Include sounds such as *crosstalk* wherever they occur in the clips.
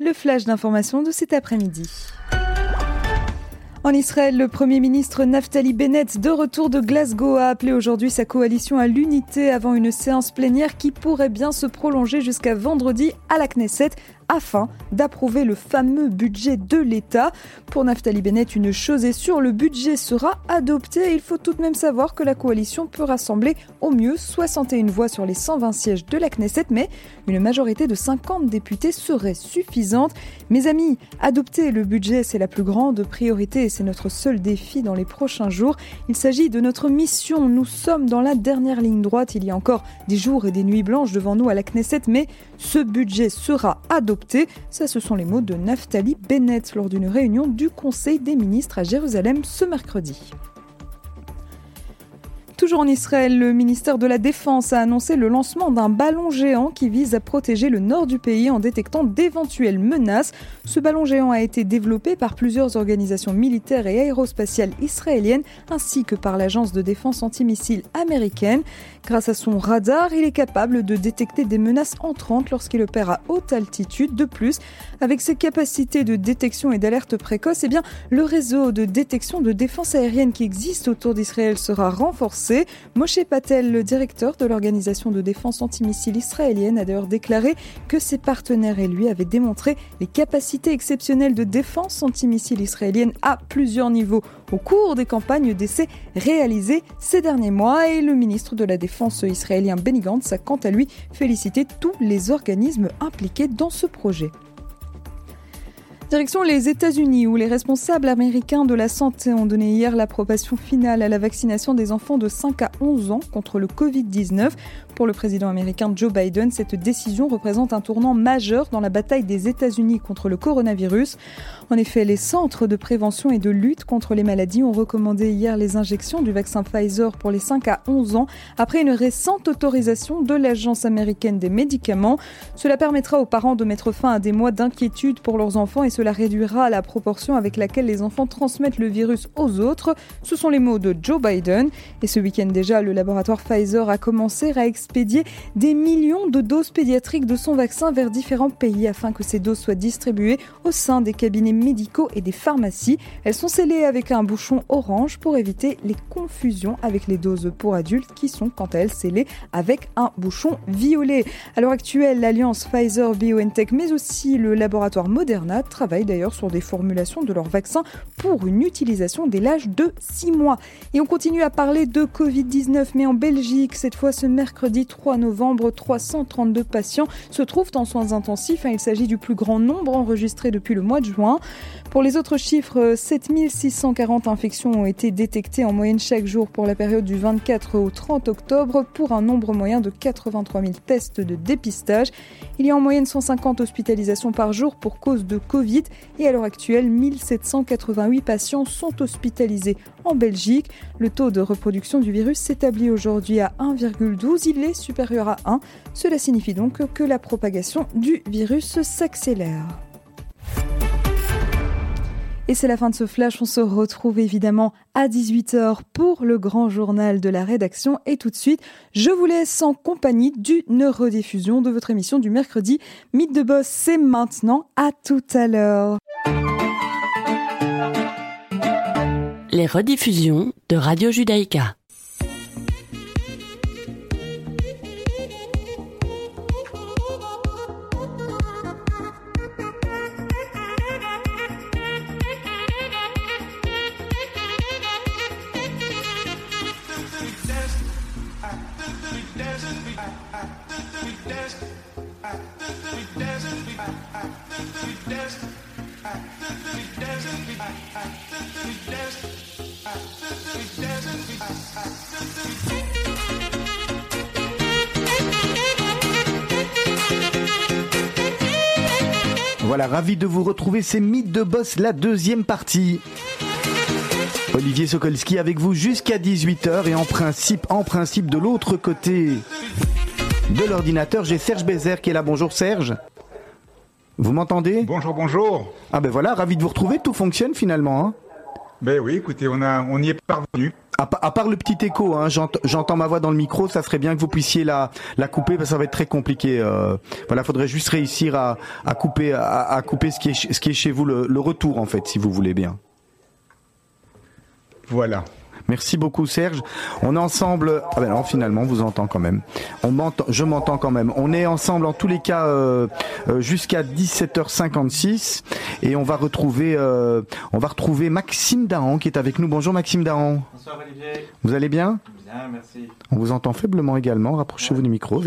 le flash d'information de cet après-midi. En Israël, le Premier ministre Naftali Bennett, de retour de Glasgow, a appelé aujourd'hui sa coalition à l'unité avant une séance plénière qui pourrait bien se prolonger jusqu'à vendredi à la Knesset afin d'approuver le fameux budget de l'État. Pour Naftali Bennett, une chose est sûre, le budget sera adopté. Il faut tout de même savoir que la coalition peut rassembler au mieux 61 voix sur les 120 sièges de la Knesset, mais une majorité de 50 députés serait suffisante. Mes amis, adopter le budget, c'est la plus grande priorité et c'est notre seul défi dans les prochains jours. Il s'agit de notre mission. Nous sommes dans la dernière ligne droite. Il y a encore des jours et des nuits blanches devant nous à la Knesset, mais ce budget sera adopté. Ça, ce sont les mots de Naftali Bennett lors d'une réunion du Conseil des ministres à Jérusalem ce mercredi. Toujours en Israël, le ministère de la Défense a annoncé le lancement d'un ballon géant qui vise à protéger le nord du pays en détectant d'éventuelles menaces. Ce ballon géant a été développé par plusieurs organisations militaires et aérospatiales israéliennes ainsi que par l'agence de défense antimissile américaine. Grâce à son radar, il est capable de détecter des menaces entrantes lorsqu'il opère à haute altitude. De plus, avec ses capacités de détection et d'alerte précoce, eh bien, le réseau de détection de défense aérienne qui existe autour d'Israël sera renforcé. Moshe Patel, le directeur de l'organisation de défense antimissile israélienne, a d'ailleurs déclaré que ses partenaires et lui avaient démontré les capacités exceptionnelles de défense antimissile israélienne à plusieurs niveaux au cours des campagnes d'essais réalisées ces derniers mois. Et le ministre de la Défense israélien Benny Gantz a quant à lui félicité tous les organismes impliqués dans ce projet. Direction les États-Unis, où les responsables américains de la santé ont donné hier l'approbation finale à la vaccination des enfants de 5 à 11 ans contre le Covid-19. Pour le président américain Joe Biden, cette décision représente un tournant majeur dans la bataille des États-Unis contre le coronavirus. En effet, les centres de prévention et de lutte contre les maladies ont recommandé hier les injections du vaccin Pfizer pour les 5 à 11 ans après une récente autorisation de l'Agence américaine des médicaments. Cela permettra aux parents de mettre fin à des mois d'inquiétude pour leurs enfants et cela réduira la proportion avec laquelle les enfants transmettent le virus aux autres. Ce sont les mots de Joe Biden. Et ce week-end déjà, le laboratoire Pfizer a commencé à expédier des millions de doses pédiatriques de son vaccin vers différents pays afin que ces doses soient distribuées au sein des cabinets médicaux et des pharmacies. Elles sont scellées avec un bouchon orange pour éviter les confusions avec les doses pour adultes qui sont quant à elles scellées avec un bouchon violet. À l'heure actuelle, l'alliance Pfizer-BioNTech mais aussi le laboratoire Moderna travaillent d'ailleurs sur des formulations de leur vaccin pour une utilisation dès l'âge de 6 mois. Et on continue à parler de Covid-19 mais en Belgique, cette fois ce mercredi 3 novembre, 332 patients se trouvent en soins intensifs. Hein, il s'agit du plus grand nombre enregistré depuis le mois de juin. Pour les autres chiffres, 7640 infections ont été détectées en moyenne chaque jour pour la période du 24 au 30 octobre pour un nombre moyen de 83 000 tests de dépistage. Il y a en moyenne 150 hospitalisations par jour pour cause de Covid et à l'heure actuelle, 1788 patients sont hospitalisés en Belgique. Le taux de reproduction du virus s'établit aujourd'hui à 1,12. Il est supérieur à 1. Cela signifie donc que la propagation du virus s'accélère. Et c'est la fin de ce flash. On se retrouve évidemment à 18h pour le grand journal de la rédaction. Et tout de suite, je vous laisse en compagnie d'une rediffusion de votre émission du mercredi. Mythe de Boss, c'est maintenant. À tout à l'heure. Les rediffusions de Radio Judaïka. Voilà, ravi de vous retrouver, c'est Mythe de Boss, la deuxième partie. Olivier Sokolski avec vous jusqu'à 18h et en principe, en principe de l'autre côté de l'ordinateur, j'ai Serge Bézère qui est là. Bonjour Serge. Vous m'entendez? Bonjour, bonjour. Ah ben voilà, ravi de vous retrouver, tout fonctionne finalement. Hein Ben oui, écoutez, on, a, on y est parvenu. À, part le petit écho, hein, j'entends ma voix dans le micro, ça serait bien que vous puissiez la, la couper parce que ça va être très compliqué. Euh, voilà, faudrait juste réussir à, à couper, à, couper ce qui est, ce qui est chez vous, le, le retour en fait, si vous voulez bien. Voilà. Merci beaucoup Serge. On est ensemble. Ah ben non, finalement, on vous entend quand même. On m'entend, je m'entends quand même. On est ensemble en tous les cas euh, euh, jusqu'à 17h56 et on va retrouver, euh, on va retrouver Maxime Dahan qui est avec nous. Bonjour Maxime Dahan. Bonsoir Olivier. Vous allez bien? Bien, merci. On vous entend faiblement également. Rapprochez-vous du micro.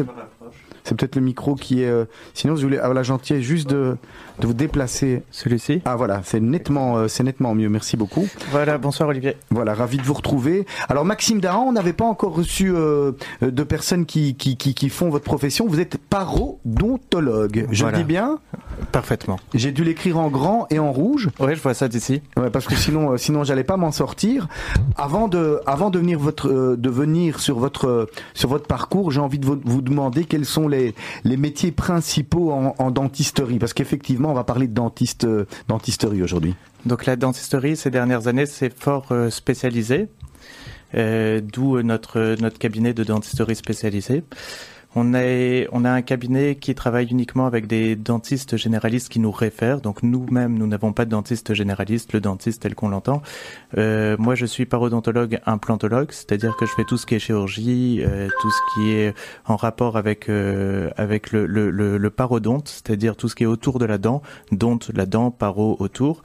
C'est peut-être le micro qui est. Euh, sinon, je voulais avoir la gentillesse juste de, de vous déplacer. Celui-ci Ah voilà, c'est nettement, euh, c'est nettement mieux. Merci beaucoup. Voilà, bonsoir Olivier. Voilà, ravi de vous retrouver. Alors Maxime Daran, on n'avait pas encore reçu euh, de personnes qui, qui, qui, qui, font votre profession. Vous êtes parodontologue. Je le dis bien? Parfaitement. J'ai dû l'écrire en grand et en rouge. Oui, je vois ça d'ici. Ouais, parce que sinon, sinon, j'allais pas m'en sortir. Avant de, avant de venir votre, de venir sur votre, sur votre parcours, j'ai envie de vous, vous demander quels sont les, les métiers principaux en, dentisterie Parce qu'effectivement, on va parler de dentiste, dentisterie aujourd'hui. Donc la dentisterie, ces dernières années, c'est fort euh, spécialisé, euh, d'où notre, notre cabinet de dentisterie spécialisé. On a, on a un cabinet qui travaille uniquement avec des dentistes généralistes qui nous réfèrent. Donc nous-mêmes, nous n'avons pas de dentiste généraliste, le dentiste tel qu'on l'entend. Euh, moi, je suis parodontologue implantologue, c'est-à-dire que je fais tout ce qui est chirurgie, euh, tout ce qui est en rapport avec euh, avec le, le, le, parodonte, c'est-à-dire tout ce qui est autour de la dent, donte la dent, paro autour.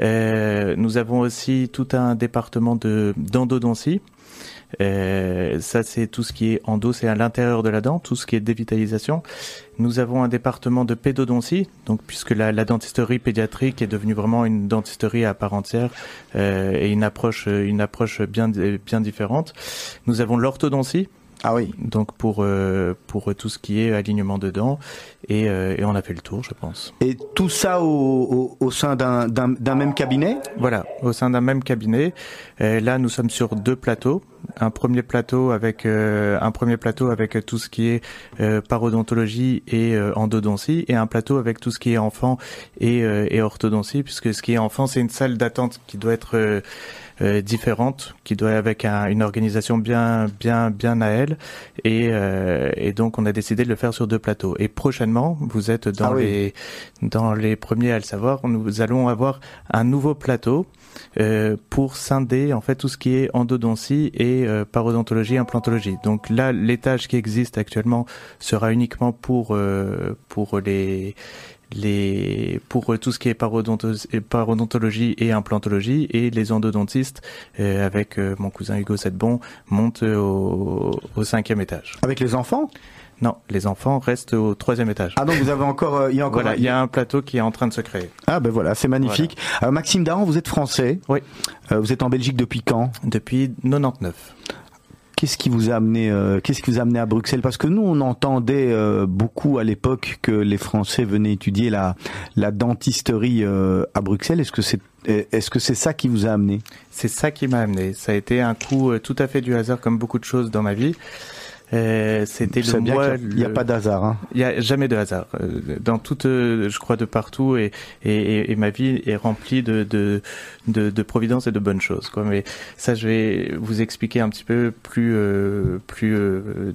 Euh, nous avons aussi tout un département de d'endodontie euh, ça, c'est tout ce qui est endo, c'est à l'intérieur de la dent, tout ce qui est dévitalisation. Nous avons un département de pédodontie, donc puisque la, la dentisterie pédiatrique est devenue vraiment une dentisterie à part entière euh, et une approche, une approche bien, bien différente. Nous avons l'orthodontie, ah oui. Donc pour euh, pour tout ce qui est alignement de dents et, euh, et on a fait le tour, je pense. Et tout ça au, au, au sein d'un d'un même cabinet? Voilà, au sein d'un même cabinet. Et là, nous sommes sur deux plateaux. Un premier plateau avec euh, un premier plateau avec tout ce qui est parodontologie et endodontie et un plateau avec tout ce qui est enfant et, et orthodontie puisque ce qui est enfant c'est une salle d'attente qui doit être euh, différente, qui doit avec une organisation bien, bien, bien à elle. Et, euh, et, donc, on a décidé de le faire sur deux plateaux. Et prochainement, vous êtes dans ah les dans les premiers à le savoir. Nous allons avoir un nouveau plateau. Euh, pour scinder en fait tout ce qui est endodontie et euh, parodontologie, implantologie. Donc là, l'étage qui existe actuellement sera uniquement pour euh, pour les les pour tout ce qui est parodontologie et implantologie et les endodontistes euh, avec euh, mon cousin Hugo Sedbon montent au, au cinquième étage. Avec les enfants? Non, les enfants restent au troisième étage. Ah donc vous avez encore, euh, il y a encore. Voilà, il y a un plateau qui est en train de se créer. Ah ben voilà, c'est magnifique. Maxime Daran, vous êtes français? Oui. vous êtes en Belgique depuis quand? Depuis 99. Qu'est-ce qui vous a amené euh, Qu'est-ce qui vous a amené à Bruxelles? Parce que nous, on entendait euh, beaucoup à l'époque que les Français venaient étudier la la dentisterie euh, à Bruxelles. Est-ce que c'est est-ce que c'est ça qui vous a amené? C'est ça qui m'a amené. Ça a été un coup tout à fait du hasard, comme beaucoup de choses dans ma vie. Euh, c'était le mois. Il n'y a, pas d'hasard. Hein. Il n'y a jamais de hasard. Euh, dans toute, euh, je crois, de partout, et, et, et ma vie est remplie de, de, de, de, providence et de bonnes choses. Quoi. Mais ça, je vais vous expliquer un petit peu plus, plus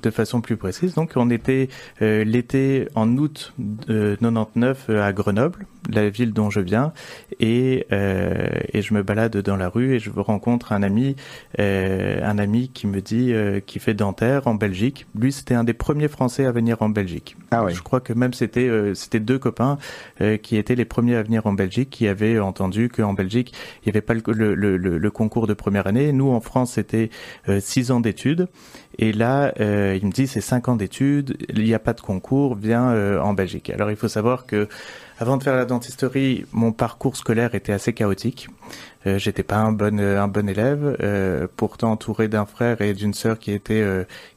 de façon plus précise. Donc, on était l'été en août 99 à Grenoble, la ville dont je viens, et, et je me balade dans la rue et je rencontre un ami, un ami qui me dit, qui fait dentaire en Belgique lui, c'était un des premiers Français à venir en Belgique. Ah Je crois que même c'était euh, c'était deux copains euh, qui étaient les premiers à venir en Belgique, qui avaient entendu qu'en Belgique il n'y avait pas le, le, le, concours de première année. Nous en France c'était euh, six ans d'études. Et là, il me dit c'est cinq ans d'études, il n'y a pas de concours, viens en Belgique. Alors il faut savoir que avant de faire la dentisterie, mon parcours scolaire était assez chaotique. Euh, j'étais pas un bon euh, un bon élève, euh, pourtant entouré d'un frère et d'une sœur qui était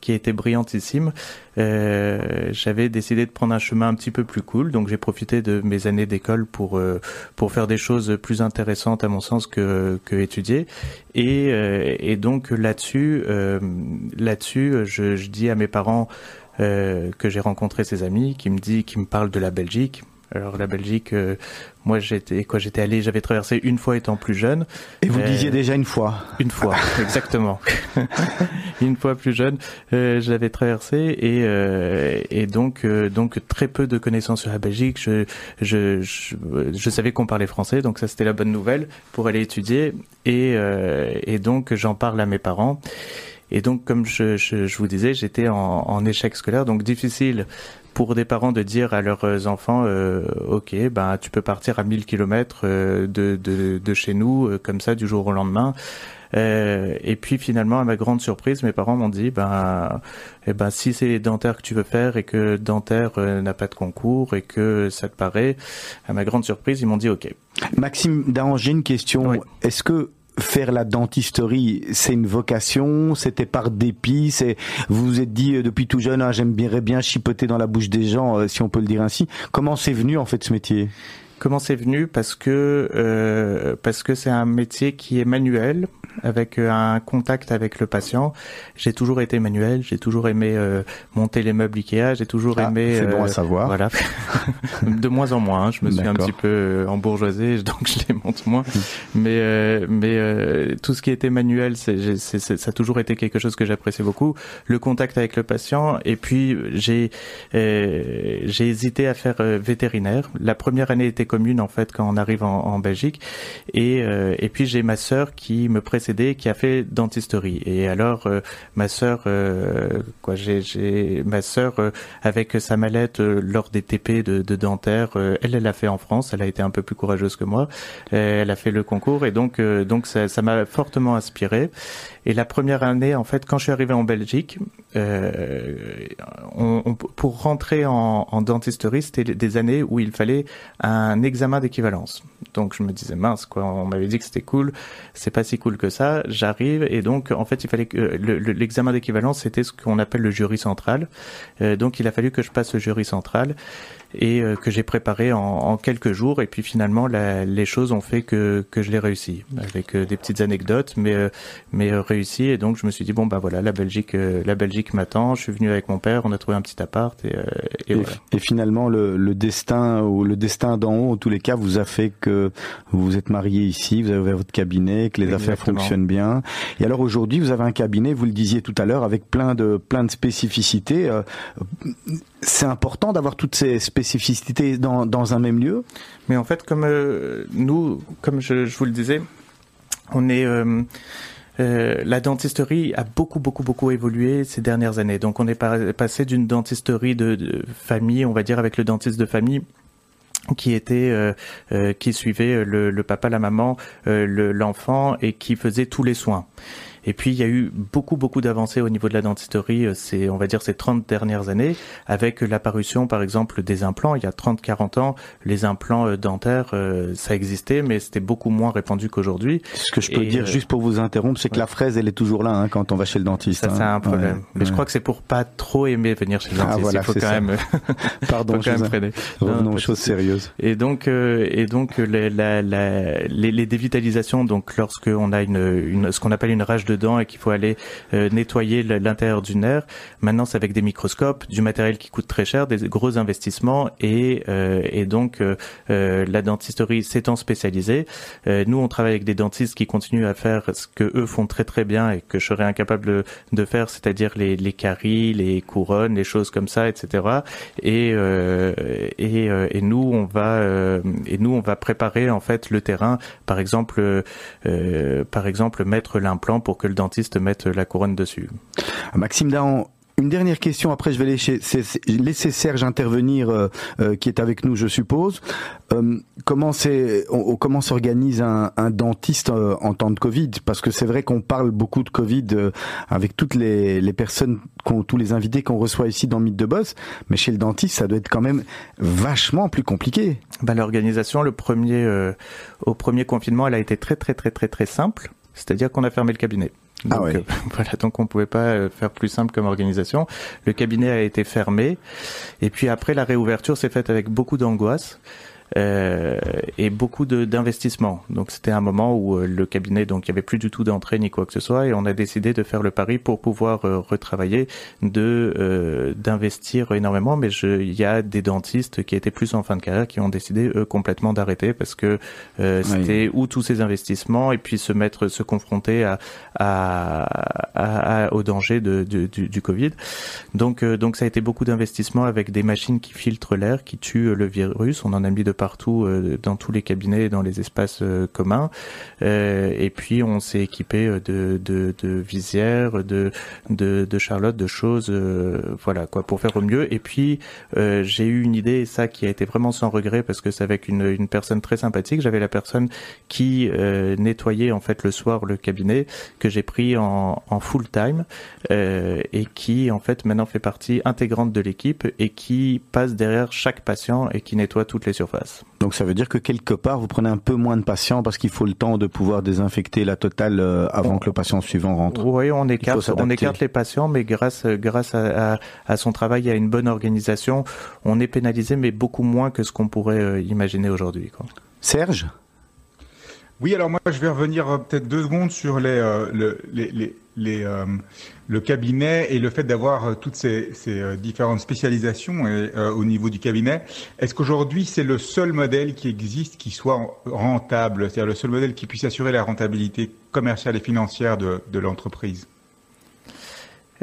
qui était brillantissime. J'avais décidé de prendre un chemin un petit peu plus cool, donc j'ai profité de mes années d'école pour pour faire des choses plus intéressantes à mon sens que que étudier. Et et donc là-dessus là-dessus, je, je dis à mes parents que j'ai rencontré ces amis, qui me dit, qui me parlent de la Belgique Alors la Belgique, euh, moi j'étais quoi J'étais allé, j'avais traversé une fois étant plus jeune. Et vous disiez déjà une fois Une fois, *laughs* exactement. *laughs* une fois plus jeune, euh, j'avais traversé et euh, et donc donc très peu de connaissances sur la Belgique. Je je je, je savais qu'on parlait français, donc ça c'était la bonne nouvelle pour aller étudier et et donc j'en parle à mes parents. Et donc, comme je, je, je vous disais, j'étais en, en, échec scolaire, donc difficile pour des parents de dire à leurs enfants, euh, ok, ben tu peux partir à 1000 km euh, de, de, de, chez nous, euh, comme ça, du jour au lendemain. Euh, et puis finalement, à ma grande surprise, mes parents m'ont dit, ben, eh ben si c'est dentaire que tu veux faire et que dentaire euh, n'a pas de concours et que ça te paraît, à ma grande surprise, ils m'ont dit, ok. Maxime Danger, une question. Oui. Est-ce que faire la dentisterie, c'est une vocation, c'était par dépit, c'est vous vous êtes dit euh, depuis tout jeune, ah, j'aimerais bien chipoter dans la bouche des gens, euh, si on peut le dire ainsi. Comment c'est venu en fait ce métier? Comment c'est venu? Parce que euh, parce que c'est un métier qui est manuel, avec euh, un contact avec le patient. J'ai toujours été manuel, j'ai toujours aimé euh, monter les meubles Ikea, j'ai toujours ah, aimé. C'est bon à savoir. Voilà, de moins en moins. Hein. Je me suis un petit peu embourgeoisé, *laughs* donc je les monte moins. mais mais tout ce qui était manuel, c'est, c'est, ça a toujours été quelque chose que j'appréciais beaucoup. Le contact avec le patient, et puis j'ai j'ai hésité à faire vétérinaire. La première année était commune en fait quand on arrive en, Belgique. Et, euh, et puis j'ai ma sœur qui me précédait, qui a fait dentisterie. Et alors euh, ma sœur, euh, quoi, j'ai, ma sœur avec sa mallette lors des TP de, de dentaire, elle, elle l'a fait en France. Elle a été un peu plus courageuse que moi. elle a fait le concours et donc donc ça, ça m'a fortement inspiré. Et la première année, en fait, quand je suis arrivé en Belgique, euh, pour rentrer en, en dentisterie, c'était des années où il fallait un examen d'équivalence. Donc je me disais mince, quoi, on m'avait dit que c'était cool, c'est pas si cool que ça. J'arrive et donc en fait il fallait que l'examen d'équivalence c'était ce qu'on appelle le jury central. Euh, donc il a fallu que je passe le jury central et euh, que j'ai préparé en, quelques jours. Et puis finalement, les choses ont fait que, que je l'ai réussi, avec euh, des petites anecdotes, mais, euh, mais réussi. Et donc je me suis dit bon bah voilà, la Belgique, la Belgique m'attend. Je suis venu avec mon père, on a trouvé un petit appart et, et, et, voilà. et finalement le, le, destin ou le destin d'en haut, en tous les cas, vous a fait que vous êtes marié ici, vous avez ouvert votre cabinet, que les Exactement. affaires fonctionnent bien. Et alors aujourd'hui, vous avez un cabinet, vous le disiez tout à l'heure, avec plein de plein de spécificités. C'est important d'avoir toutes ces spécificités dans, dans, un même lieu? Mais en fait, comme euh, nous, comme je, je, vous le disais, on est... Euh, euh, la dentisterie a beaucoup, beaucoup, beaucoup évolué ces dernières années. Donc on est passé d'une dentisterie de, famille, on va dire, avec le dentiste de famille qui était euh, euh, qui suivait le, papa, la maman, l'enfant et qui faisait tous les soins. Et puis il y a eu beaucoup beaucoup d'avancées au niveau de la dentisterie, c'est on va dire ces 30 dernières années avec l'apparition par exemple des implants, il y a 30 40 ans, les implants dentaires ça existait mais c'était beaucoup moins répandu qu'aujourd'hui. Ce que je peux Et dire euh, juste pour vous interrompre, c'est que ouais. la fraise elle est toujours là hein, quand on va chez le dentiste. Ça hein. c'est un problème. Ouais, mais ouais. je crois que c'est pour pas trop aimer venir chez le dentiste, ah, voilà, il faut quand ça. même *laughs* Pardon, faut quand même freiner. Revenons aux choses sérieuses. Et donc euh, et donc les, la, la, les, les dévitalisations donc lorsque on a une, une ce qu'on appelle une rage de dents et qu'il faut aller euh, nettoyer l'intérieur du nerf. Maintenant, c'est avec des microscopes, du matériel qui coûte très cher, des gros investissements et, euh, et donc euh, la dentisterie s'étant spécialisée, nous on travaille avec des dentistes qui continuent à faire ce que eux font très très bien et que je serais incapable de, faire, c'est-à-dire les, les caries, les couronnes, les choses comme ça, etc. Et et, et nous on va et nous on va préparer en fait le terrain, par exemple par exemple mettre l'implant pour que le dentiste mettre la couronne dessus. Maxime Dahan, une dernière question, après je vais laisser, laisser Serge intervenir, euh, euh, qui est avec nous, je suppose. Euh, comment c'est, comment s'organise un, un, dentiste en temps de Covid? Parce que c'est vrai qu'on parle beaucoup de Covid avec toutes les, les personnes, tous les invités qu'on reçoit ici dans Mythe de Boss, mais chez le dentiste, ça doit être quand même vachement plus compliqué. Bah, L'organisation, le premier, au premier confinement, elle a été très très très très très simple. C'est-à-dire qu'on a fermé le cabinet. Donc, ah ouais. euh, *laughs* voilà, donc on pouvait pas faire plus simple comme organisation. Le cabinet a été fermé, et puis après la réouverture s'est faite avec beaucoup d'angoisse. Euh, et beaucoup d'investissements. Donc c'était un moment où euh, le cabinet, donc il y avait plus du tout d'entrée ni quoi que ce soit, et on a décidé de faire le pari pour pouvoir euh, retravailler, de euh, d'investir énormément. Mais il y a des dentistes qui étaient plus en fin de carrière qui ont décidé eux complètement d'arrêter parce que c'était où tous ces investissements et puis se mettre, se confronter à, à, à, au danger de, du, du, Covid. Donc donc ça a été beaucoup d'investissements avec des machines qui filtrent l'air, qui tuent le virus. On en a mis de partout euh, dans tous les cabinets, dans les espaces euh, communs. Euh, et puis on s'est équipé de, de, de visières, de, de, de choses, voilà quoi, pour faire au mieux. Et puis j'ai eu une idée, et ça qui a été vraiment sans regret parce que c'est avec une, personne très sympathique. J'avais la personne qui nettoyait en fait le soir le cabinet que j'ai pris en, full time et qui en fait maintenant fait partie intégrante de l'équipe et qui passe derrière chaque patient et qui nettoie toutes les surfaces. Donc ça veut dire que quelque part, vous prenez un peu moins de patients parce qu'il faut le temps de pouvoir désinfecter la totale euh, avant que le patient suivant rentre. Oui, on écarte, on écarte les patients, mais grâce, grâce à, son travail et à une bonne organisation, on est pénalisé, mais beaucoup moins que ce qu'on pourrait euh, imaginer aujourd'hui. Serge? Oui, alors moi je vais revenir euh, peut-être deux secondes sur les, les, les, euh, le cabinet et le fait d'avoir euh, toutes ces, euh, différentes spécialisations au niveau du cabinet. Est-ce qu'aujourd'hui c'est le seul modèle qui existe qui soit rentable, c'est-à-dire le seul modèle qui puisse assurer la rentabilité commerciale et financière de l'entreprise?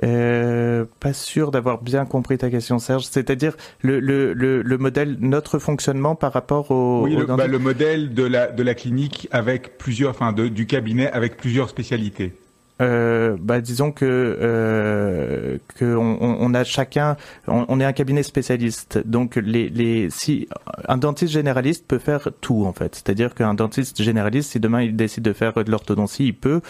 Euh, pas sûr d'avoir bien compris ta question, Serge. C'est-à-dire le, le, le, le, modèle, notre fonctionnement par rapport au. Oui, le, bah, le modèle de la, de la clinique avec plusieurs, enfin, de, du cabinet avec plusieurs spécialités euh, bah, disons que euh, que on, on, a chacun, on, est un cabinet spécialiste. Donc les les si un dentiste généraliste peut faire tout en fait. C'est-à-dire qu'un dentiste généraliste, si demain il décide de faire de l'orthodontie, il peut.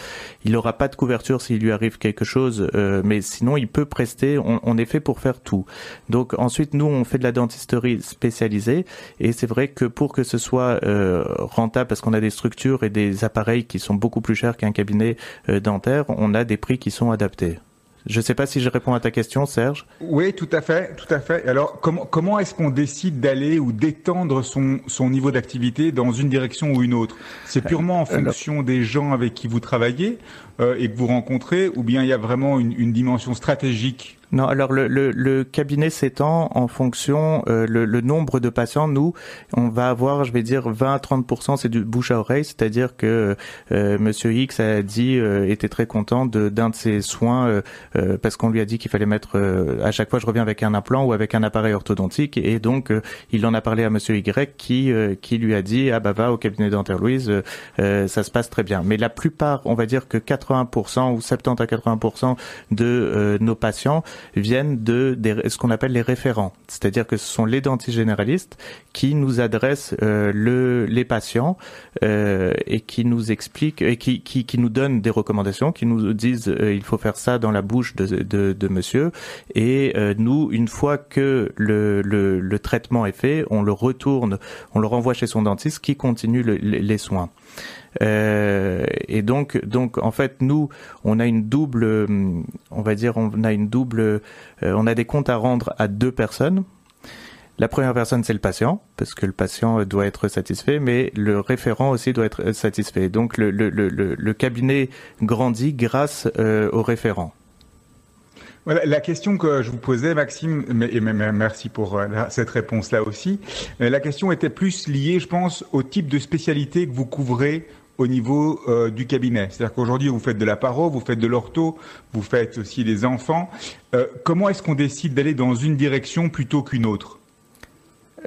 Il n'aura pas de couverture s'il lui arrive quelque chose, euh, mais sinon il peut prester. On, on, est fait pour faire tout. Donc ensuite nous on fait de la dentisterie spécialisée et c'est vrai que pour que ce soit euh, rentable, parce qu'on a des structures et des appareils qui sont beaucoup plus chers qu'un cabinet euh, on a des prix qui sont adaptés. Je ne sais pas si je réponds à ta question, Serge. Oui, tout à fait, tout à fait. Alors, comment, comment est-ce qu'on décide d'aller ou d'étendre son, son niveau d'activité dans une direction ou une autre? C'est purement en fonction des gens avec qui vous travaillez euh, et que vous rencontrez, ou bien il y a vraiment une, une dimension stratégique non, alors le, le, le cabinet s'étend en fonction euh, le, le, nombre de patients. Nous, on va avoir, je vais dire, 20 à 30 c'est du bouche à oreille, c'est-à-dire que euh, Monsieur X a dit euh, était très content de d'un de ses soins euh, parce qu'on lui a dit qu'il fallait mettre à chaque fois je reviens avec un implant ou avec un appareil orthodontique et donc il en a parlé à Monsieur Y qui qui lui a dit ah bah va au cabinet dentaire Louise, ça se passe très bien. Mais la plupart, on va dire que 80% ou 70 à 80% de nos patients viennent de ce qu'on appelle les référents, c'est-à-dire que ce sont les dentistes généralistes qui nous adressent euh, le, les patients euh, et qui nous expliquent et qui, qui, qui, nous donnent des recommandations, qui nous disent euh, il faut faire ça dans la bouche de, de, de monsieur et euh, nous une fois que le, le, le, traitement est fait, on le retourne, on le renvoie chez son dentiste qui continue le, les soins. Euh, et donc, donc en fait, nous, on a une double, on va dire, on a une double, euh, on a des comptes à rendre à deux personnes. La première personne, c'est le patient, parce que le patient doit être satisfait, mais le référent aussi doit être satisfait. Donc le, le, le, le cabinet grandit grâce euh, au référent. La question que je vous posais, Maxime, et merci pour cette réponse-là aussi, la question était plus liée, je pense, au type de spécialité que vous couvrez au niveau euh, du cabinet. C'est-à-dire qu'aujourd'hui, vous faites de la paro, vous faites de l'ortho, vous faites aussi des enfants. Euh, comment est-ce qu'on décide d'aller dans une direction plutôt qu'une autre?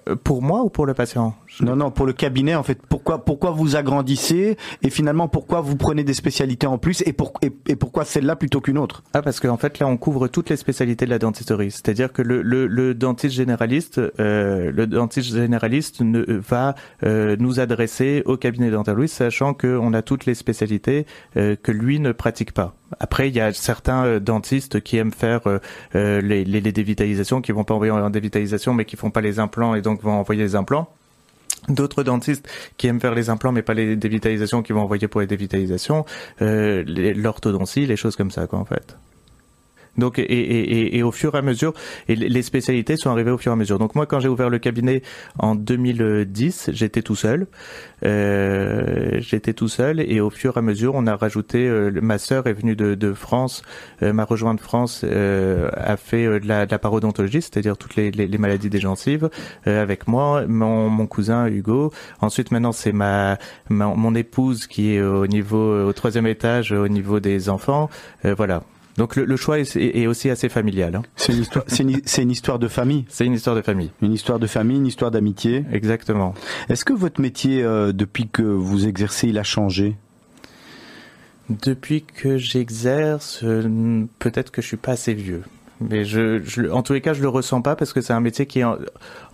Euh, pour moi ou pour le patient? Non, non, pour le cabinet en fait. Pourquoi, pourquoi vous agrandissez et finalement pourquoi vous prenez des spécialités en plus et, pour, et, pourquoi celle-là plutôt qu'une autre? Ah parce qu'en fait là on couvre toutes les spécialités de la dentisterie. C'est-à-dire que le, le, le, dentiste généraliste, euh, le dentiste généraliste ne, va euh, nous adresser au cabinet dentaire sachant qu'on a toutes les spécialités euh, que lui ne pratique pas. Après, il y a certains euh, dentistes qui aiment faire euh, euh, les, les, les, dévitalisations, qui vont pas envoyer en dévitalisation, mais qui font pas les implants et donc vont envoyer les implants. D'autres dentistes qui aiment faire les implants mais pas les dévitalisations, qui vont envoyer pour les dévitalisations, euh, l'orthodontie, les choses comme ça, quoi, en fait. Donc et, et, et, au fur et à mesure, et les spécialités sont arrivées au fur et à mesure. Donc moi, quand j'ai ouvert le cabinet en 2010, j'étais tout seul. Euh, j'étais tout seul et au fur et à mesure, on a rajouté. Euh, ma sœur est venue de, de France, euh, m'a rejoint de France, euh, a fait de la, de, la, parodontologie, c'est-à-dire toutes les, les, les, maladies des gencives, avec moi, mon, mon, cousin Hugo. Ensuite, maintenant, c'est ma, ma, mon épouse qui est au niveau au troisième étage, au niveau des enfants. voilà. Donc le, le choix est, est, aussi assez familial. Hein. C'est une histoire, c'est une, une, histoire de famille. C'est une histoire de famille. Une histoire de famille, une histoire d'amitié. Exactement. Est-ce que votre métier, euh, depuis que vous exercez, il a changé? Depuis que j'exerce, euh, peut-être que je suis pas assez vieux. Mais je, je, en tous les cas, je le ressens pas parce que c'est un métier qui est, en,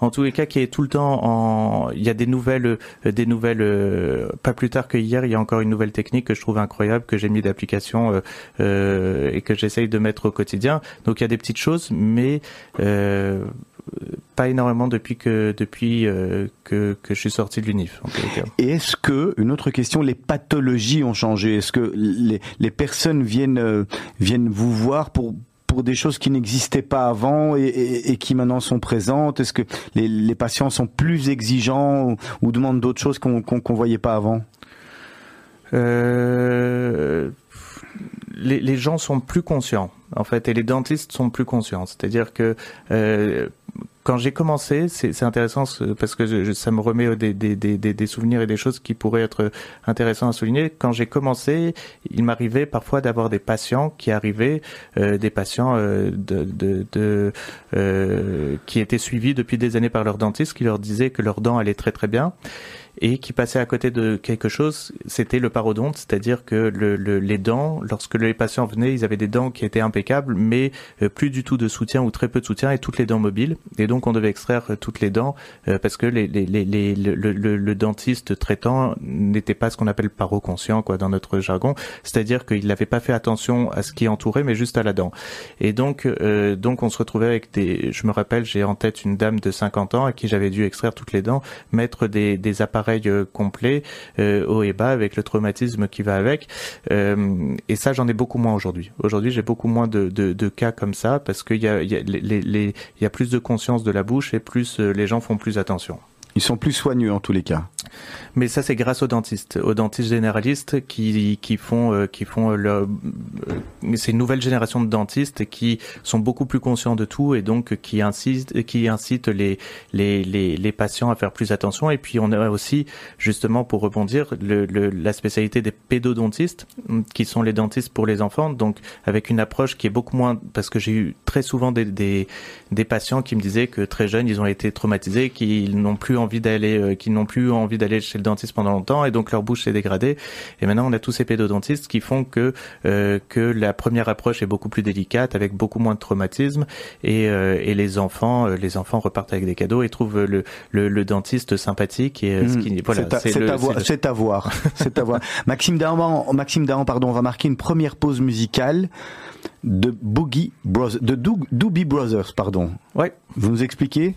en, tous les cas, qui est tout le temps en. Il y a des nouvelles, euh, des nouvelles. Euh, pas plus tard que hier, il y a encore une nouvelle technique que je trouve incroyable que j'ai mis d'application euh, euh, et que j'essaye de mettre au quotidien. Donc il y a des petites choses, mais euh, pas énormément depuis que depuis euh, que, que je suis sorti de l'UNIF. Est-ce que une autre question, les pathologies ont changé? Est-ce que les, les personnes viennent viennent vous voir pour pour des choses qui n'existaient pas avant et, qui maintenant sont présentes? Est-ce que les, patients sont plus exigeants ou, demandent d'autres choses qu'on qu voyait pas avant? Euh, les, les, gens sont plus conscients en fait et les dentistes sont plus conscients. C'est-à-dire que euh, quand j'ai commencé, c'est intéressant parce que ça me remet des, souvenirs et des choses qui pourraient être intéressantes à souligner. Quand j'ai commencé, il m'arrivait parfois d'avoir des patients qui arrivaient, euh, des patients euh, de, de, de euh, qui étaient suivis depuis des années par leur dentiste, qui leur disait que leurs dents allaient très très bien et qui passait à côté de quelque chose, c'était le parodonte, c'est-à-dire que le, le, les dents, lorsque les patients venaient, ils avaient des dents qui étaient impeccables, mais euh, plus du tout de soutien ou très peu de soutien et toutes les dents mobiles. Et donc on devait extraire euh, toutes les dents euh, parce que les, les, les, le, le, dentiste traitant n'était pas ce qu'on appelle paroconscient quoi dans notre jargon, c'est-à-dire qu'il n'avait pas fait attention à ce qui entourait, mais juste à la dent. Et donc euh, donc on se retrouvait avec des, je me rappelle, j'ai en tête une dame de 50 ans à qui j'avais dû extraire toutes les dents, mettre des, des appareils complet euh, haut et bas avec le traumatisme qui va avec. Euh, et ça j'en ai beaucoup moins aujourd'hui. Aujourd'hui j'ai beaucoup moins de, de, cas comme ça parce qu'il y a, y, a plus de conscience de la bouche et plus euh, les gens font plus attention. Ils sont plus soigneux en tous les cas. Mais ça, c'est grâce aux dentistes, aux dentistes généralistes qui, qui font, euh, qui font le, euh, c'est une nouvelle de dentistes qui sont beaucoup plus conscients de tout et donc qui incitent, qui incitent les, les, les, les patients à faire plus attention. Et puis on a aussi, justement, pour rebondir, le, la spécialité des pédodontistes, qui sont les dentistes pour les enfants, donc avec une approche qui est beaucoup moins, parce que j'ai eu très souvent des, des, des patients qui me disaient que très jeunes, ils ont été traumatisés, qu'ils n'ont plus envie d'aller, euh, qui n'ont plus envie d'aller chez le dentiste pendant longtemps et donc leur bouche s'est dégradée. Et maintenant, on a tous ces pédodontistes qui font que euh, que la première approche est beaucoup plus délicate, avec beaucoup moins de traumatisme et, euh, et les enfants, euh, les enfants repartent avec des cadeaux et trouvent le, le, le dentiste sympathique et mmh, ce qui, voilà, c'est à, à, voir, c'est à voir, *laughs* c'est à voir. Maxime Dahan, Maxime Dahan, pardon, on va marquer une première pause musicale de Boogie Brothers, de Doobie Brothers, pardon. Ouais. Vous nous expliquez?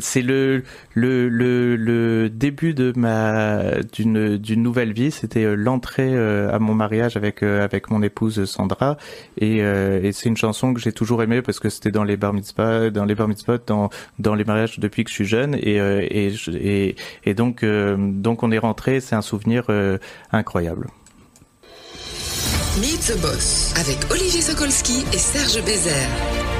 C'est le, le, le, début de ma d'une d'une nouvelle vie. C'était l'entrée à mon mariage avec avec mon épouse Sandra et, et c'est une chanson que j'ai toujours aimée parce que c'était dans les bar mitzvahs, dans les bar dans dans les mariages depuis que je suis jeune et et et, et donc donc on est rentré. C'est un souvenir incroyable. Meet the Boss avec Olivier Sokolski et Serge Bézère.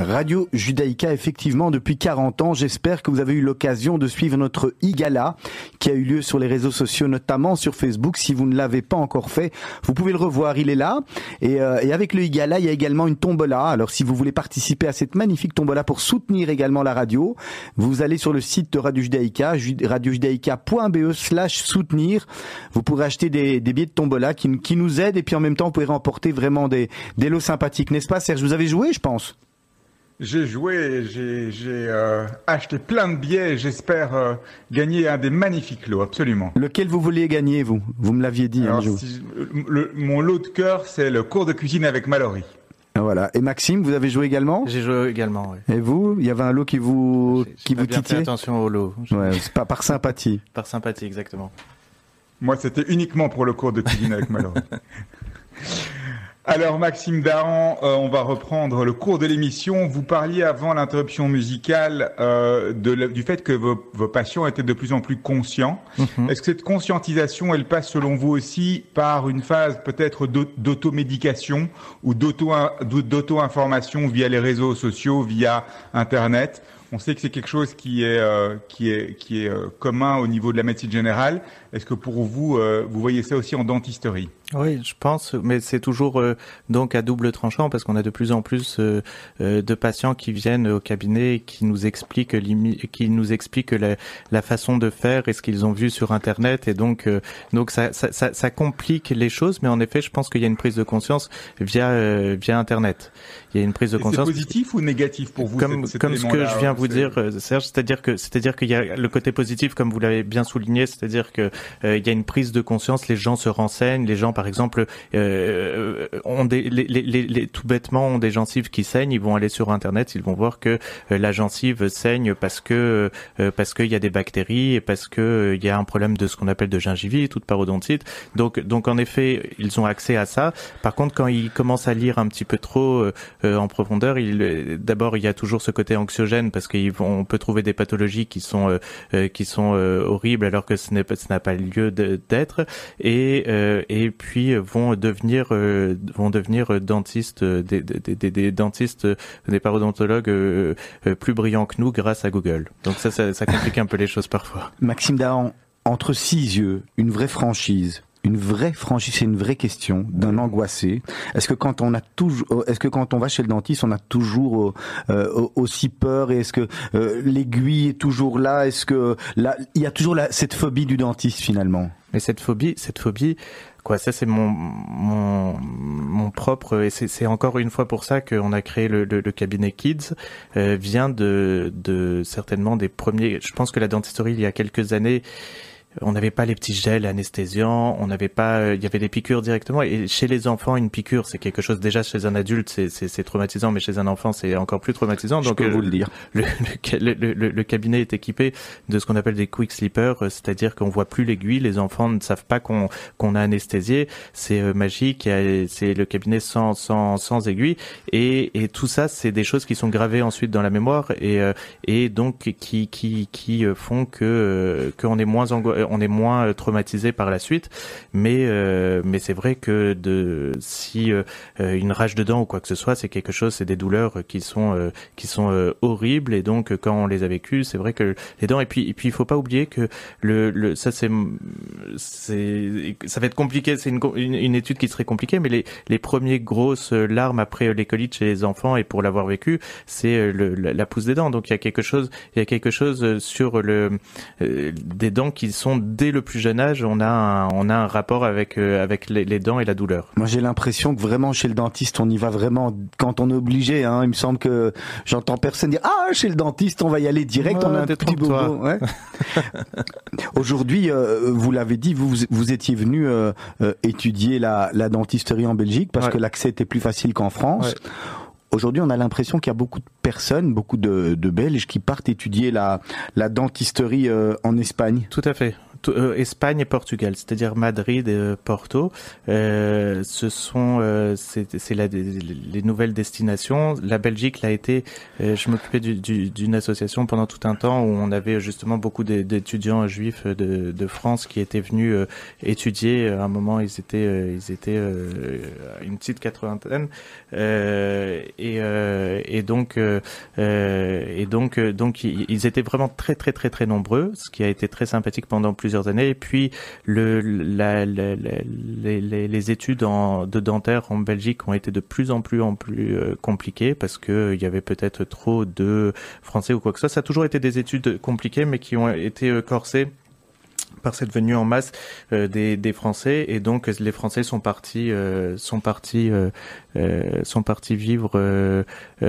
Radio Judaïka, effectivement, depuis 40 ans. J'espère que vous avez eu l'occasion de suivre notre IGALA qui a eu lieu sur les réseaux sociaux, notamment sur Facebook. Si vous ne l'avez pas encore fait, vous pouvez le revoir. Il est là. Et, euh, et avec le IGALA, il y a également une tombola. Alors, si vous voulez participer à cette magnifique tombola pour soutenir également la radio, vous allez sur le site de Radio Judaïka, radiojudaïka.be slash soutenir. Vous pourrez acheter des, des billets de tombola qui, qui nous aident et puis en même temps, vous pouvez remporter vraiment des, des lots sympathiques. N'est-ce pas, Serge? Vous avez joué, je pense? J'ai joué, j'ai euh, acheté plein de billets. J'espère euh, gagner un des magnifiques lots, absolument. Lequel vous vouliez gagner, vous? Vous me l'aviez dit. Alors, un jour. si- le- mon lot de cœur, c'est le cours de cuisine avec Mallory. Voilà. Et Maxime, vous avez joué également? J'ai joué également, oui. Et vous? Il y avait un lot qui vous qui pas vous bien fait titillait? attention au lot. Ouais, c'est pas par sympathie. *laughs* Par sympathie, exactement. Moi, c'était uniquement pour le cours de cuisine avec Mallory. *laughs* Alors, Maxime Daran, euh, on va reprendre le cours de l'émission. Vous parliez avant l'interruption musicale euh, de du fait que vos, vos patients étaient de plus en plus conscients. Mhm. Est-ce que cette conscientisation, elle passe selon vous aussi par une phase peut-être d'au- d'automédication ou d'auto- d'auto-information via les réseaux sociaux, via Internet? On sait que c'est quelque chose qui est, euh, qui est, qui est euh, commun au niveau de la médecine générale. Est-ce que pour vous, euh, vous voyez ça aussi en dentisterie? Oui, je pense, mais c'est toujours euh, donc à double tranchant parce qu'on a de plus en plus euh, euh, de patients qui viennent au cabinet et qui nous expliquent qui nous expliquent la, la façon de faire et ce qu'ils ont vu sur internet et donc euh, donc ça, ça, ça, ça complique les choses, mais en effet, je pense qu'il y a une prise de conscience via euh, via internet. Il y a une prise de Et C'est conscience positif ou négatif pour vous comme cet- cet comme ce que je viens vous dire Serge c'est-à-dire que c'est-à-dire qu'il y a le côté positif comme vous l'avez bien souligné c'est-à-dire que il y a une prise de conscience les gens se renseignent les gens par exemple euh, ont des les, les, les, tout bêtement ont des gencives qui saignent ils vont aller sur internet ils vont voir que euh, la gencive saigne parce que euh, parce qu'il y a des bactéries et parce que euh, il y a un problème de ce qu'on appelle de gingivite ou de parodontite donc donc en effet ils ont accès à ça par contre quand ils commencent à lire un petit peu trop euh, euh, en profondeur. Euh, d'abord, il y a toujours ce côté anxiogène parce qu'on peut trouver des pathologies qui sont euh, euh, qui sont euh, horribles alors que ce n'est pas lieu d'être et euh, et puis euh, vont devenir euh, vont devenir dentistes des, dentistes des parodontologues plus brillants que nous grâce à Google. Donc ça, ça, ça complique un peu les choses parfois. Maxime Dahan, entre six yeux, une vraie franchise. Une vraie franchise, c'est une vraie question d'un angoissé. Est-ce que quand on a toujours, est-ce que quand on va chez le dentiste, on a toujours euh, euh, aussi peur et est-ce que euh, l'aiguille est toujours là? Est-ce que là, il y a toujours la, cette phobie du dentiste finalement? Mais cette phobie, cette phobie, quoi, ça c'est mon, mon, mon propre, et c'est c'est encore une fois pour ça qu'on a créé le, le, le cabinet Kids, euh, vient de, de certainement des premiers, je pense que la dentisterie il y a quelques années, on n'avait pas les petits gels anesthésiants, on n'avait pas, euh, il y avait des piqûres directement. Et chez les enfants, une piqûre, c'est quelque chose déjà chez un adulte, c'est- traumatisant, mais chez un enfant, c'est encore plus traumatisant. Je Donc, peux euh, vous le dire. le, le, le- cabinet est équipé de ce qu'on appelle des quick sleepers, euh, c'est-à-dire qu'on voit plus l'aiguille, les enfants ne savent pas qu'on qu'on a anesthésié, c'est magique, c'est le cabinet sans sans sans aiguille et, et tout ça c'est des choses qui sont gravées ensuite dans la mémoire et euh, et donc qui qui qui font que euh, qu'on est moins ango- euh, on est moins euh, traumatisé par la suite, mais euh, mais c'est vrai que de si euh, une rage de dents ou quoi que ce soit, c'est quelque chose, c'est des douleurs qui sont qui sont horribles. Et donc quand on les a vécues, c'est vrai que les dents et puis et puis il faut pas oublier que le, le ça c'est c'est ça va être compliqué, c'est une, une étude qui serait compliquée, mais les les premiers grosses larmes après les colites chez les enfants et pour l'avoir vécu, c'est la, la pousse des dents. Donc il y a quelque chose il y a quelque chose sur le euh, des dents qui sont dès le plus jeune âge, on a un, on a un rapport avec euh, avec les, les dents et la douleur. Moi, j'ai l'impression que vraiment chez le dentiste, on y va vraiment quand on est obligé. Hein. Il me semble que j'entends personne dire ah chez le dentiste, on va y aller direct. Ouais, on a un petit bobo. Ouais. *laughs* Aujourd'hui, euh, vous l'avez dit, vous vous étiez venu euh, euh, étudier la, la dentisterie en Belgique parce Ouais. que l'accès était plus facile qu'en France. Aujourd'hui, on a l'impression qu'il y a beaucoup de personnes, beaucoup de, Belges qui partent étudier la, la dentisterie euh, en Espagne. Tout à fait. Euh, Espagne et Portugal, c'est-à-dire Madrid et euh, Porto. Euh, ce sont euh, c'est les nouvelles destinations. La Belgique l'a été. je m'occupais d'une association pendant tout un temps où on avait justement beaucoup d'étudiants juifs de, de, France qui étaient venus étudier. À un moment, ils étaient ils étaient une petite quatre-vingtaine et, et donc et donc donc ils étaient vraiment très très très très nombreux, ce qui a été très sympathique pendant plusieurs années. Et puis les, études en, de dentaire en Belgique ont été de plus en plus en plus euh, compliquées parce que euh, il y avait peut-être trop de Français ou quoi que ce soit. Ça a toujours été des études compliquées, mais qui ont été euh, corsées par cette venue en masse euh, des, des, Français et donc les Français sont partis euh, sont partis euh, sont partis vivre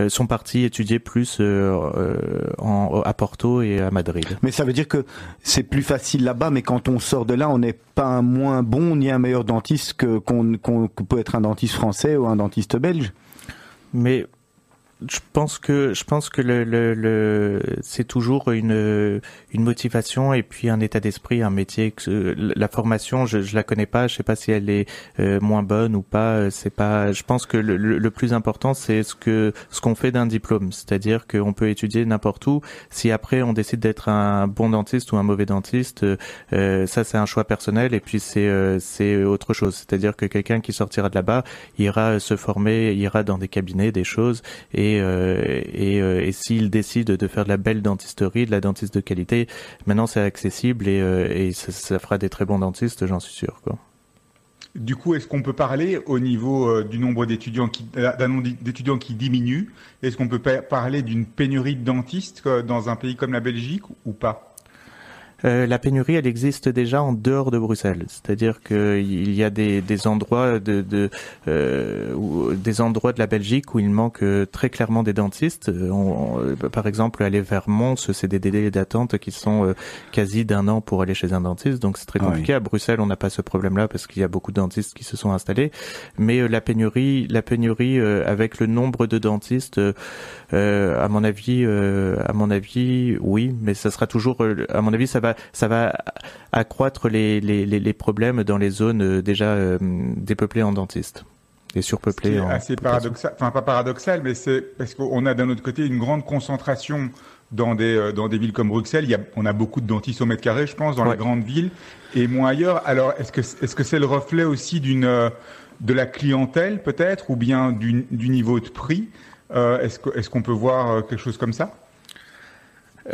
sont partis étudier plus en, à Porto et à Madrid. Mais ça veut dire que c'est plus facile là-bas, mais quand on sort de là, on n'est pas un moins bon ni un meilleur dentiste que qu'on peut être un dentiste français ou un dentiste belge. Mais je pense que je pense que le, le, le c'est toujours une une motivation et puis un état d'esprit, un métier. La formation, je, je la connais pas, je sais pas si elle est euh, moins bonne ou pas. C'est pas. Je pense que le, le plus important, c'est ce que ce qu'on fait d'un diplôme, c'est-à-dire qu'on peut étudier n'importe où. Si après on décide d'être un bon dentiste ou un mauvais dentiste, euh, ça c'est un choix personnel et puis c'est euh, c'est autre chose. C'est-à-dire que quelqu'un qui sortira de là-bas ira se former, ira dans des cabinets, des choses et et, euh, et, euh, et s'ils décident de faire de la belle dentisterie, de la dentiste de qualité, maintenant c'est accessible et, euh, ça, fera des très bons dentistes, j'en suis sûr. Du coup, est-ce qu'on peut parler au niveau du nombre d'étudiants qui, d'un nombre d'étudiants qui diminue? Est-ce qu'on peut parler d'une pénurie de dentistes dans un pays comme la Belgique ou pas? Euh, la pénurie, elle existe déjà en dehors de Bruxelles. C'est-à-dire qu'il y a des, des endroits de, de euh, où, des endroits de la Belgique où il manque euh, très clairement des dentistes. Euh, on, par exemple, aller vers Mons, c'est des délais d'attente qui sont quasi d'un an pour aller chez un dentiste. Donc c'est très compliqué. À Bruxelles, on n'a pas ce problème-là parce qu'il y a beaucoup de dentistes qui se sont installés. Mais la pénurie, la pénurie avec le nombre de dentistes, à mon avis, à mon avis, oui. Mais ça sera toujours, à mon avis, ça va ça va accroître les, les, les problèmes dans les zones euh, déjà euh, dépeuplées en dentistes et surpeuplées. C'est assez paradoxal, enfin pas paradoxal, mais c'est parce qu'on a d'un autre côté une grande concentration dans des euh, dans des villes comme Bruxelles. Il y a, on a beaucoup de dentistes au mètre carré, je pense, dans les grandes villes et moins ailleurs. Alors est-ce que est-ce que c'est le reflet aussi d'une de la clientèle peut-être ou bien du, du niveau de prix? Est-ce que est-ce qu'on peut voir quelque chose comme ça? Mais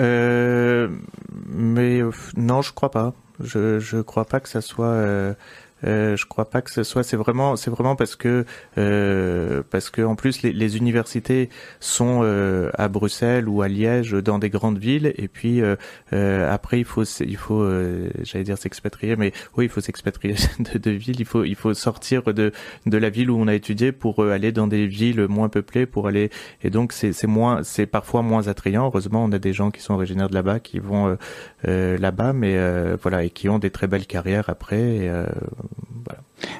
euh, non, je crois pas. Je je crois pas que ça soit euh, euh, je crois pas que ce soit. C'est vraiment, c'est vraiment parce que euh, parce que en plus les, les universités sont euh, à Bruxelles ou à Liège, dans des grandes villes, et puis euh, euh, après il faut il faut j'allais dire s'expatrier, mais oui il faut s'expatrier *laughs* de, de ville. Il faut il faut sortir de de la ville où on a étudié pour aller dans des villes moins peuplées pour aller et donc c'est c'est moins c'est parfois moins attrayant. Heureusement on a des gens qui sont originaires de là-bas qui vont là-bas, mais voilà et qui ont des très belles carrières après. Et,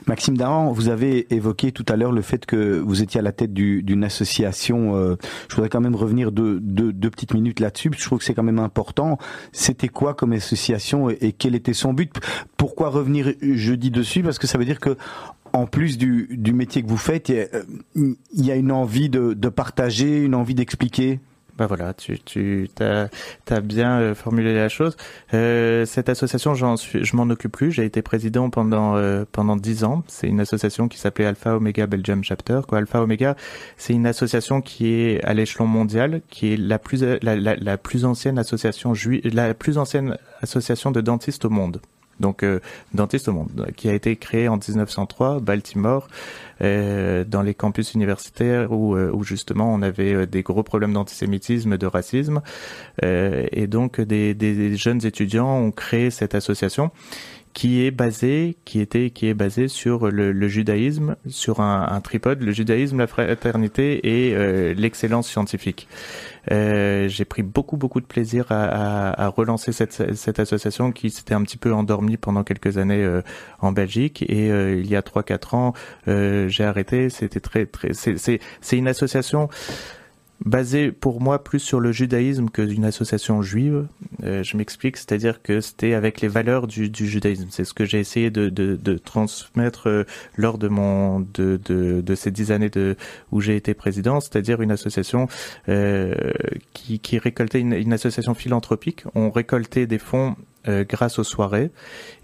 Maxime Daran, vous avez évoqué tout à l'heure le fait que vous étiez à la tête d'une association. Euh, je voudrais quand même revenir deux, deux, petites minutes là-dessus. Je trouve que c'est quand même important. C'était quoi comme association et, quel était son but? Pourquoi revenir jeudi dessus? Parce que ça veut dire que en plus du, du métier que vous faites, il y a, une envie de, de partager, une envie d'expliquer. Bah voilà, tu tu as bien euh, formulé la chose. Euh, cette association, suis, je m'en occupe plus. J'ai été président pendant euh, pendant dix ans. C'est une association qui s'appelait Alpha Omega Belgium Chapter. Quoi, Alpha Omega, c'est une association qui est à l'échelon mondial, qui est la plus la, la, la plus ancienne association la plus ancienne association de dentistes au monde donc euh, dentiste au monde, qui a été créé en 1903, Baltimore, euh, dans les campus universitaires où, euh, où, justement on avait euh, des gros problèmes d'antisémitisme, de racisme, et donc des, des, jeunes étudiants ont créé cette association qui est basé, qui était, qui est basé sur le, judaïsme, sur un, tripode, le judaïsme, la fraternité et euh, l'excellence scientifique. Euh, j'ai pris beaucoup beaucoup de plaisir à, relancer cette, association qui s'était un petit peu endormie pendant quelques années euh, en Belgique et il y a trois quatre ans j'ai arrêté. C'était très très c'est une association basé pour moi plus sur le judaïsme que d'une association juive. Euh, je m'explique, c'est-à-dire que c'était avec les valeurs du, du judaïsme. C'est ce que j'ai essayé de, de, de, transmettre euh, lors de mon de, de, de ces dix années de où j'ai été président, c'est-à-dire une association euh, qui, qui récoltait une, une association philanthropique. On récoltait des fonds euh, grâce aux soirées.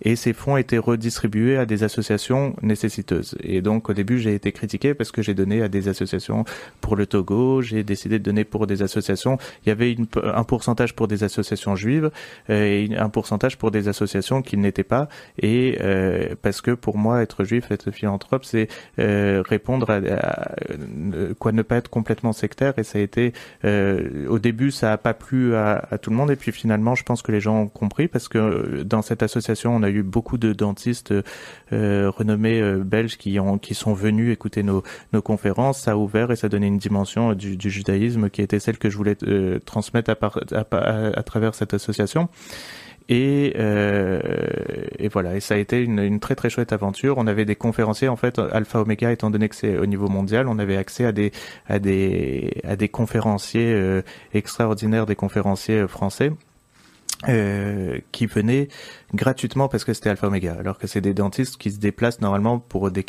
Et ces fonds étaient redistribués à des associations nécessiteuses. Et donc au début j'ai été critiqué parce que j'ai donné à des associations pour le Togo, j'ai décidé de donner pour des associations, il y avait une, un pourcentage pour des associations juives euh, et un pourcentage pour des associations qui n'étaient pas. Et euh, parce que pour moi être juif, être philanthrope c'est répondre à, quoi ne pas être complètement sectaire. Et ça a été au début ça a pas plu à, à tout le monde. Et puis finalement je pense que les gens ont compris parce que que dans cette association, on a eu beaucoup de dentistes euh, renommés euh, belges qui ont qui sont venus écouter nos, conférences. Ça a ouvert et ça a donné une dimension du, judaïsme qui était celle que je voulais euh, transmettre à, travers cette association. Et, euh, voilà, et ça a été une, très très chouette aventure. On avait des conférenciers en fait, Alpha Omega étant donné que c'est au niveau mondial, on avait accès à des conférenciers euh, extraordinaires, des conférenciers français euh, qui venaient gratuitement parce que c'était Alpha Omega, alors que c'est des dentistes qui se déplacent normalement pour des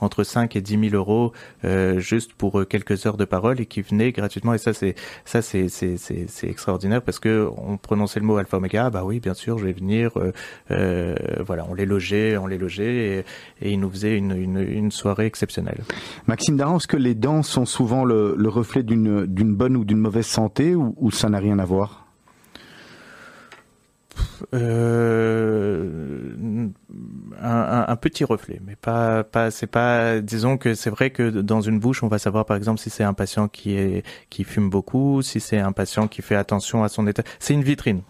entre 5 et 10 000 euros euh, juste pour quelques heures de parole et qui venaient gratuitement. Et ça c'est ça c'est c'est c'est extraordinaire parce que on prononçait le mot Alpha Omega, bah oui bien sûr je vais venir, euh, euh voilà on les logeait, on les logeait et, et ils nous faisaient une, une, une soirée exceptionnelle. Maxime Daran, est-ce que les dents sont souvent le, le reflet d'une d'une bonne ou d'une mauvaise santé ou, ou ça n'a rien à voir? Euh, un, un, petit reflet, mais pas, pas, c'est pas. Disons que c'est vrai que dans une bouche, on va savoir par exemple si c'est un patient qui est qui fume beaucoup, si c'est un patient qui fait attention à son état. C'est une vitrine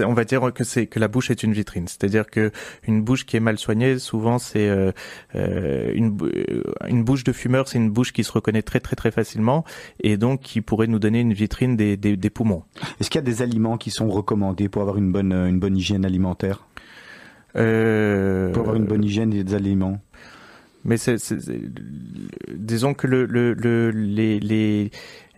on va dire que c'est que la bouche est une vitrine, c'est-à-dire que une bouche qui est mal soignée, souvent c'est euh, euh une, euh, une bouche de fumeur, c'est une bouche qui se reconnaît très très très facilement et donc qui pourrait nous donner une vitrine des, des, des poumons. Est-ce qu'il y a des aliments qui sont recommandés pour avoir une bonne une bonne hygiène alimentaire? Euh... Pour avoir une bonne hygiène des aliments? Mais c'est, disons que le, le, le les, les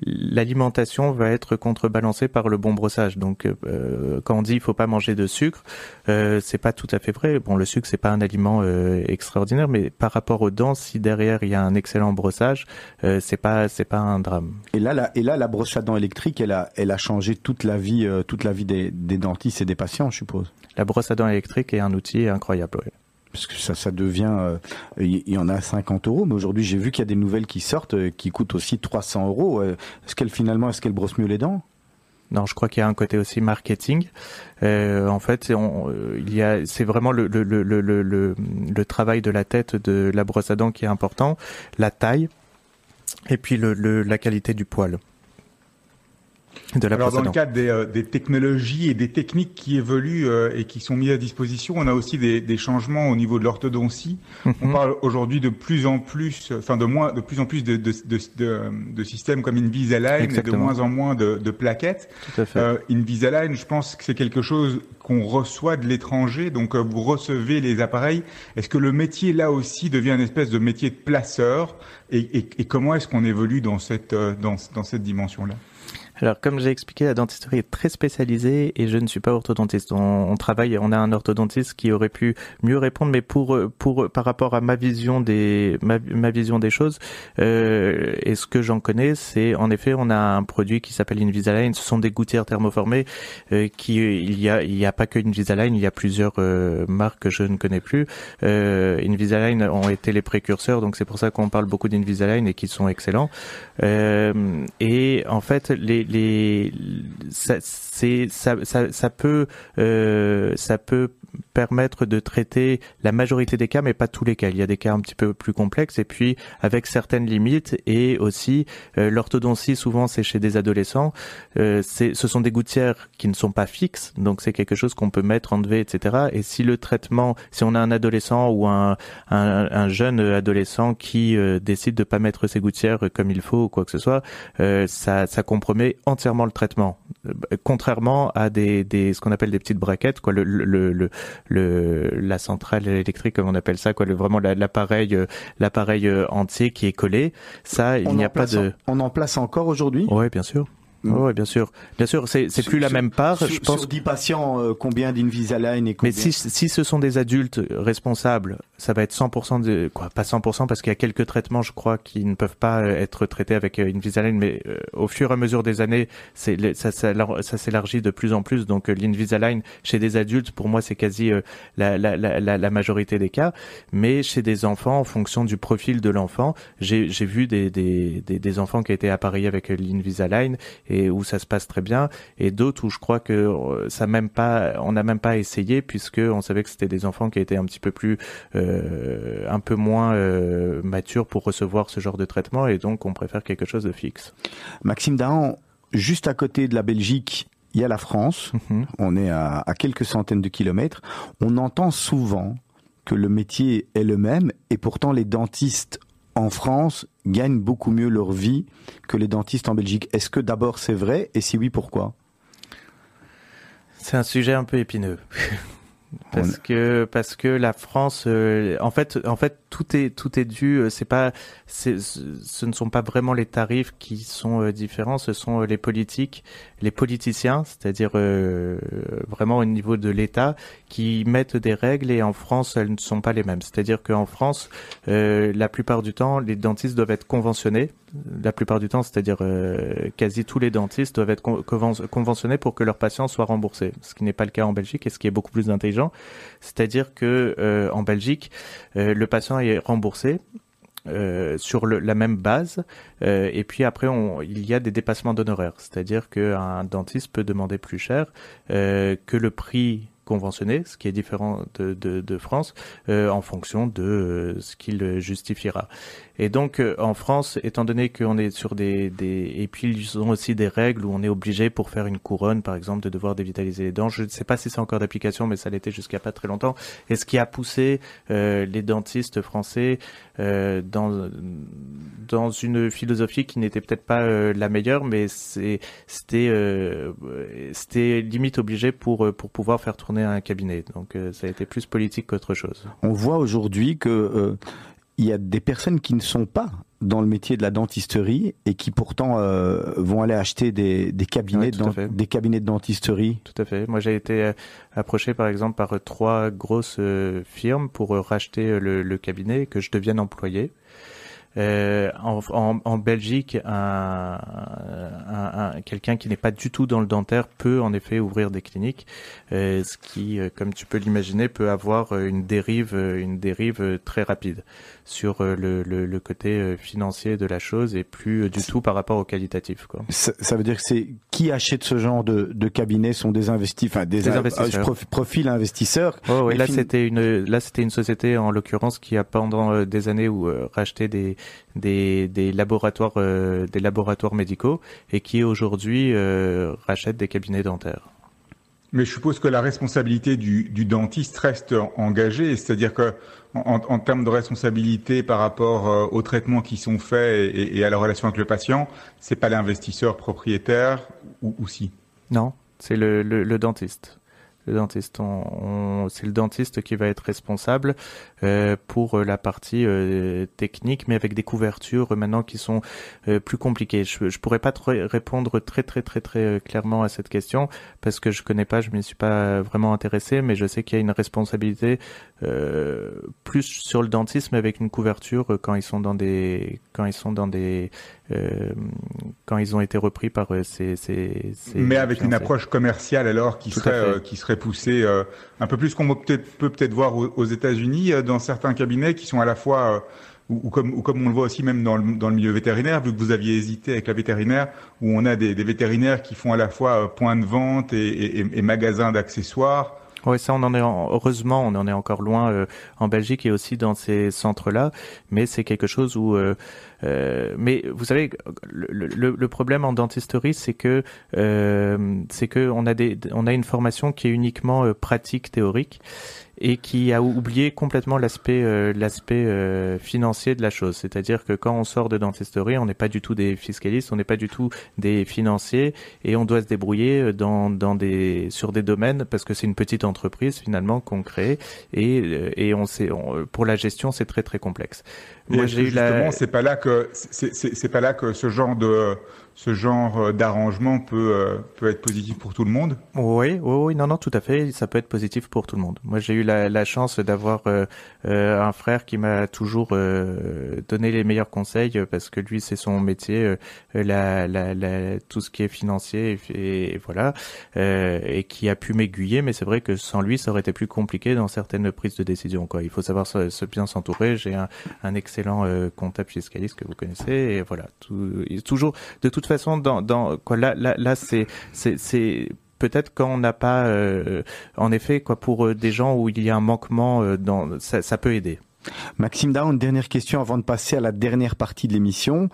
l'alimentation va être contrebalancée par le bon brossage. Donc, euh, quand on dit il faut pas manger de sucre, euh, c'est pas tout à fait vrai. Bon, le sucre c'est pas un aliment euh, extraordinaire, mais par rapport aux dents, si derrière il y a un excellent brossage, euh, c'est pas c'est pas un drame. Et là, la, et là, la brosse à dents électrique, elle a elle a changé toute la vie toute la vie des, des dentistes et des patients, je suppose. La brosse à dents électrique est un outil incroyable. Oui parce que ça, devient, il y, en a 50 euros, mais aujourd'hui j'ai vu qu'il y a des nouvelles qui sortent qui coûtent aussi 300 euros. Est-ce qu'elle finalement, est-ce qu'elle brosse mieux les dents? Non, je crois qu'il y a un côté aussi marketing. Euh, en fait, c'est vraiment le, le, travail de la tête de la brosse à dents qui est important, la taille, et puis la qualité du poil. Alors dans le cadre des, euh, des, technologies et des techniques qui évoluent euh, et qui sont mises à disposition, on a aussi des, des changements au niveau de l'orthodontie. On mhm. parle aujourd'hui de plus en plus, enfin de moins, de plus en plus de, de, de, de systèmes comme Invisalign et de moins en moins de, plaquettes. Tout à fait. Euh, Invisalign, je pense que c'est quelque chose qu'on reçoit de l'étranger, donc vous recevez les appareils. Est-ce que le métier là aussi devient une espèce de métier de placeur? Et, et, et comment est-ce qu'on évolue dans cette dans, dans cette dimension là alors, comme j'ai expliqué, la dentisterie est très spécialisée et je ne suis pas orthodontiste. On, travaille, on a un orthodontiste qui aurait pu mieux répondre, mais pour pour par rapport à ma vision des ma, vision des choses euh, et ce que j'en connais, c'est en effet, on a un produit qui s'appelle Invisalign. Ce sont des gouttières thermoformées euh, qui il y a il y a pas que Invisalign, il y a plusieurs euh, marques que je ne connais plus. Invisalign ont été les précurseurs, donc c'est pour ça qu'on parle beaucoup d'Invisalign et qui sont excellents. Euh, et en fait, les les ça, ça, ça, ça peut euh, ça peut permettre de traiter la majorité des cas, mais pas tous les cas. Il y a des cas un petit peu plus complexes et puis avec certaines limites et aussi euh, l'orthodontie souvent c'est chez des adolescents. Euh, ce sont des gouttières qui ne sont pas fixes, donc c'est quelque chose qu'on peut mettre, enlever, etc. Et si le traitement, si on a un adolescent ou un, un, un jeune adolescent qui euh, décide de pas mettre ses gouttières comme il faut ou quoi que ce soit, euh, ça, ça compromet entièrement le traitement. Contrairement à des, des ce qu'on appelle des petites braquettes, quoi, le, le, le, le la centrale électrique comme on appelle ça, quoi, le, vraiment l'appareil l'appareil entier qui est collé. Ça, il n'y a pas de. On en place encore aujourd'hui? Oui, bien sûr. Mm. Oui, bien sûr. Bien sûr, c'est plus la même part. Sur, je pense. Sur 10 patients, euh, combien d'Invisalign et combien... Mais si, si ce sont des adultes responsables, ça va être 100% de quoi Pas 100% parce qu'il y a quelques traitements, je crois, qui ne peuvent pas euh, être traités avec euh, Invisalign, mais au fur et à mesure des années, c'est ça, ça, ça s'élargit de plus en plus. Donc l'Invisalign chez des adultes, pour moi, c'est quasi la, la, la, la, majorité des cas. Mais chez des enfants, en fonction du profil de l'enfant, j'ai vu des, des, des, des enfants qui étaient appareillés avec l'Invisalign et où ça se passe très bien, et d'autres où je crois que euh, ça même pas, on n'a même pas essayé puisque on savait que c'était des enfants qui étaient un petit peu plus, euh, un peu moins euh, matures pour recevoir ce genre de traitement, et donc on préfère quelque chose de fixe. Maxime Dahan, juste à côté de la Belgique, il y a la France. Mhm. On est à, à, quelques centaines de kilomètres. On entend souvent que le métier est le même et pourtant les dentistes en France gagnent beaucoup mieux leur vie que les dentistes en Belgique. Est-ce que d'abord c'est vrai et si oui, pourquoi? C'est un sujet un peu épineux. *laughs* parce que parce que la France euh, en fait en fait tout est tout est dû euh, c'est pas c'est ce ne sont pas vraiment les tarifs qui sont euh, différents ce sont les politiques les politiciens c'est-à-dire vraiment au niveau de l'État qui mettent des règles et en France elles ne sont pas les mêmes c'est-à-dire qu'en France la plupart du temps les dentistes doivent être conventionnés la plupart du temps, c'est-à-dire quasi tous les dentistes doivent être conventionnés pour que leurs patients soient remboursés, ce qui n'est pas le cas en Belgique et ce qui est beaucoup plus intelligent. C'est-à-dire que euh, en Belgique, euh, le patient est remboursé euh, sur la même base. Et puis après, il y a des dépassements d'honoraires. C'est-à-dire qu'un dentiste peut demander plus cher que le prix conventionné, ce qui est différent de France, en fonction de ce qu'il justifiera. Et donc euh, en France, étant donné qu'on est sur des, des et puis ils ont aussi des règles où on est obligé pour faire une couronne, par exemple, de devoir dévitaliser les dents. Je ne sais pas si c'est encore d'application, mais ça l'était jusqu'à pas très longtemps. Et ce qui a poussé euh, les dentistes français euh, dans dans une philosophie qui n'était peut-être pas euh, la meilleure, mais c'était euh, c'était limite obligé pour pour pouvoir faire tourner un cabinet. Donc ça a été plus politique qu'autre chose. On voit aujourd'hui que il y a des personnes qui ne sont pas dans le métier de la dentisterie et qui pourtant euh, vont aller acheter des, des cabinets de des cabinets de dentisterie. Tout à fait. Moi, j'ai été euh, approché par exemple par trois grosses euh, firmes pour racheter le, le, cabinet que je devienne employé. Euh, en, en, en, Belgique, un, un, un quelqu'un qui n'est pas du tout dans le dentaire peut en effet ouvrir des cliniques, euh, ce qui, comme tu peux l'imaginer, peut avoir une dérive, une dérive très rapide sur euh, le, le, le, côté euh, financier de la chose et plus euh, du tout par rapport au qualitatif. Quoi. Ça, ça veut dire que c'est qui achète ce genre de, de cabinet sont des investisseurs, enfin des, des investisseurs. profil investisseurs. Oh, oui, là c'était une là c'était une société en l'occurrence qui a pendant des années où racheté des des, des laboratoires des laboratoires médicaux et qui aujourd'hui rachète des cabinets dentaires. Mais je suppose que la responsabilité du, dentiste reste engagée, c'est-à-dire que en, termes de responsabilité par rapport euh, aux traitements qui sont faits et, à la relation avec le patient, c'est pas l'investisseur propriétaire ou, ou si? Non, c'est le dentiste le dentiste. C'est le dentiste qui va être responsable euh, pour la partie euh, technique, mais avec des couvertures euh, maintenant qui sont euh, plus compliquées. Je, ne pourrais pas répondre très très très très euh, clairement à cette question parce que je connais pas, je m'y suis pas vraiment intéressé, mais je sais qu'il y a une responsabilité plus sur le dentiste, mais avec une couverture quand ils sont dans des quand ils sont dans des quand ils ont été repris par ces, ces, ces mais avec une approche commerciale alors qui serait qui serait poussé euh, un peu plus qu'on peut peut-être voir aux, États-Unis euh, dans certains cabinets qui sont à la fois euh, ou, comme, ou comme on le voit aussi même dans le, dans le milieu vétérinaire, vu que vous aviez hésité avec la vétérinaire, où on a des, des vétérinaires qui font à la fois point de vente et, et, et magasin d'accessoires. Oui, ça, on en est heureusement, on en est encore loin euh, en Belgique et aussi dans ces centres-là, mais c'est quelque chose où. Euh, euh, mais vous savez, le, le, problème en dentisterie, c'est que c'est que on a des, on a une formation qui est uniquement pratique théorique et qui a oublié complètement l'aspect euh, l'aspect euh, financier de la chose. C'est-à-dire que quand on sort de dentisterie, on n'est pas du tout des fiscalistes, on n'est pas du tout des financiers et on doit se débrouiller euh, dans, dans des sur des domaines parce que c'est une petite entreprise finalement qu'on crée et et on sait pour la gestion c'est très très complexe. Moi j'ai eu la c'est pas là que c'est pas là que ce genre de ce genre euh, d'arrangement peut, euh, peut être positif pour tout le monde? Oui, oui, oui, non, non, tout à fait, ça peut être positif pour tout le monde. Moi, j'ai eu la, chance d'avoir euh, un frère qui m'a toujours donné les meilleurs conseils parce que lui, c'est son métier, tout ce qui est financier et, voilà, et qui a pu m'aiguiller. Mais c'est vrai que sans lui, ça aurait été plus compliqué dans certaines prises de décision. Il faut savoir se, bien s'entourer. J'ai un, excellent comptable fiscaliste que vous connaissez, et voilà, toujours de toute façon, dans, dans quoi là, c'est peut-être quand on n'a pas, euh, en effet, quoi, pour euh, des gens où il y a un manquement, euh, ça peut aider. Maxime Down, dernière question avant de passer à la dernière partie de l'émission.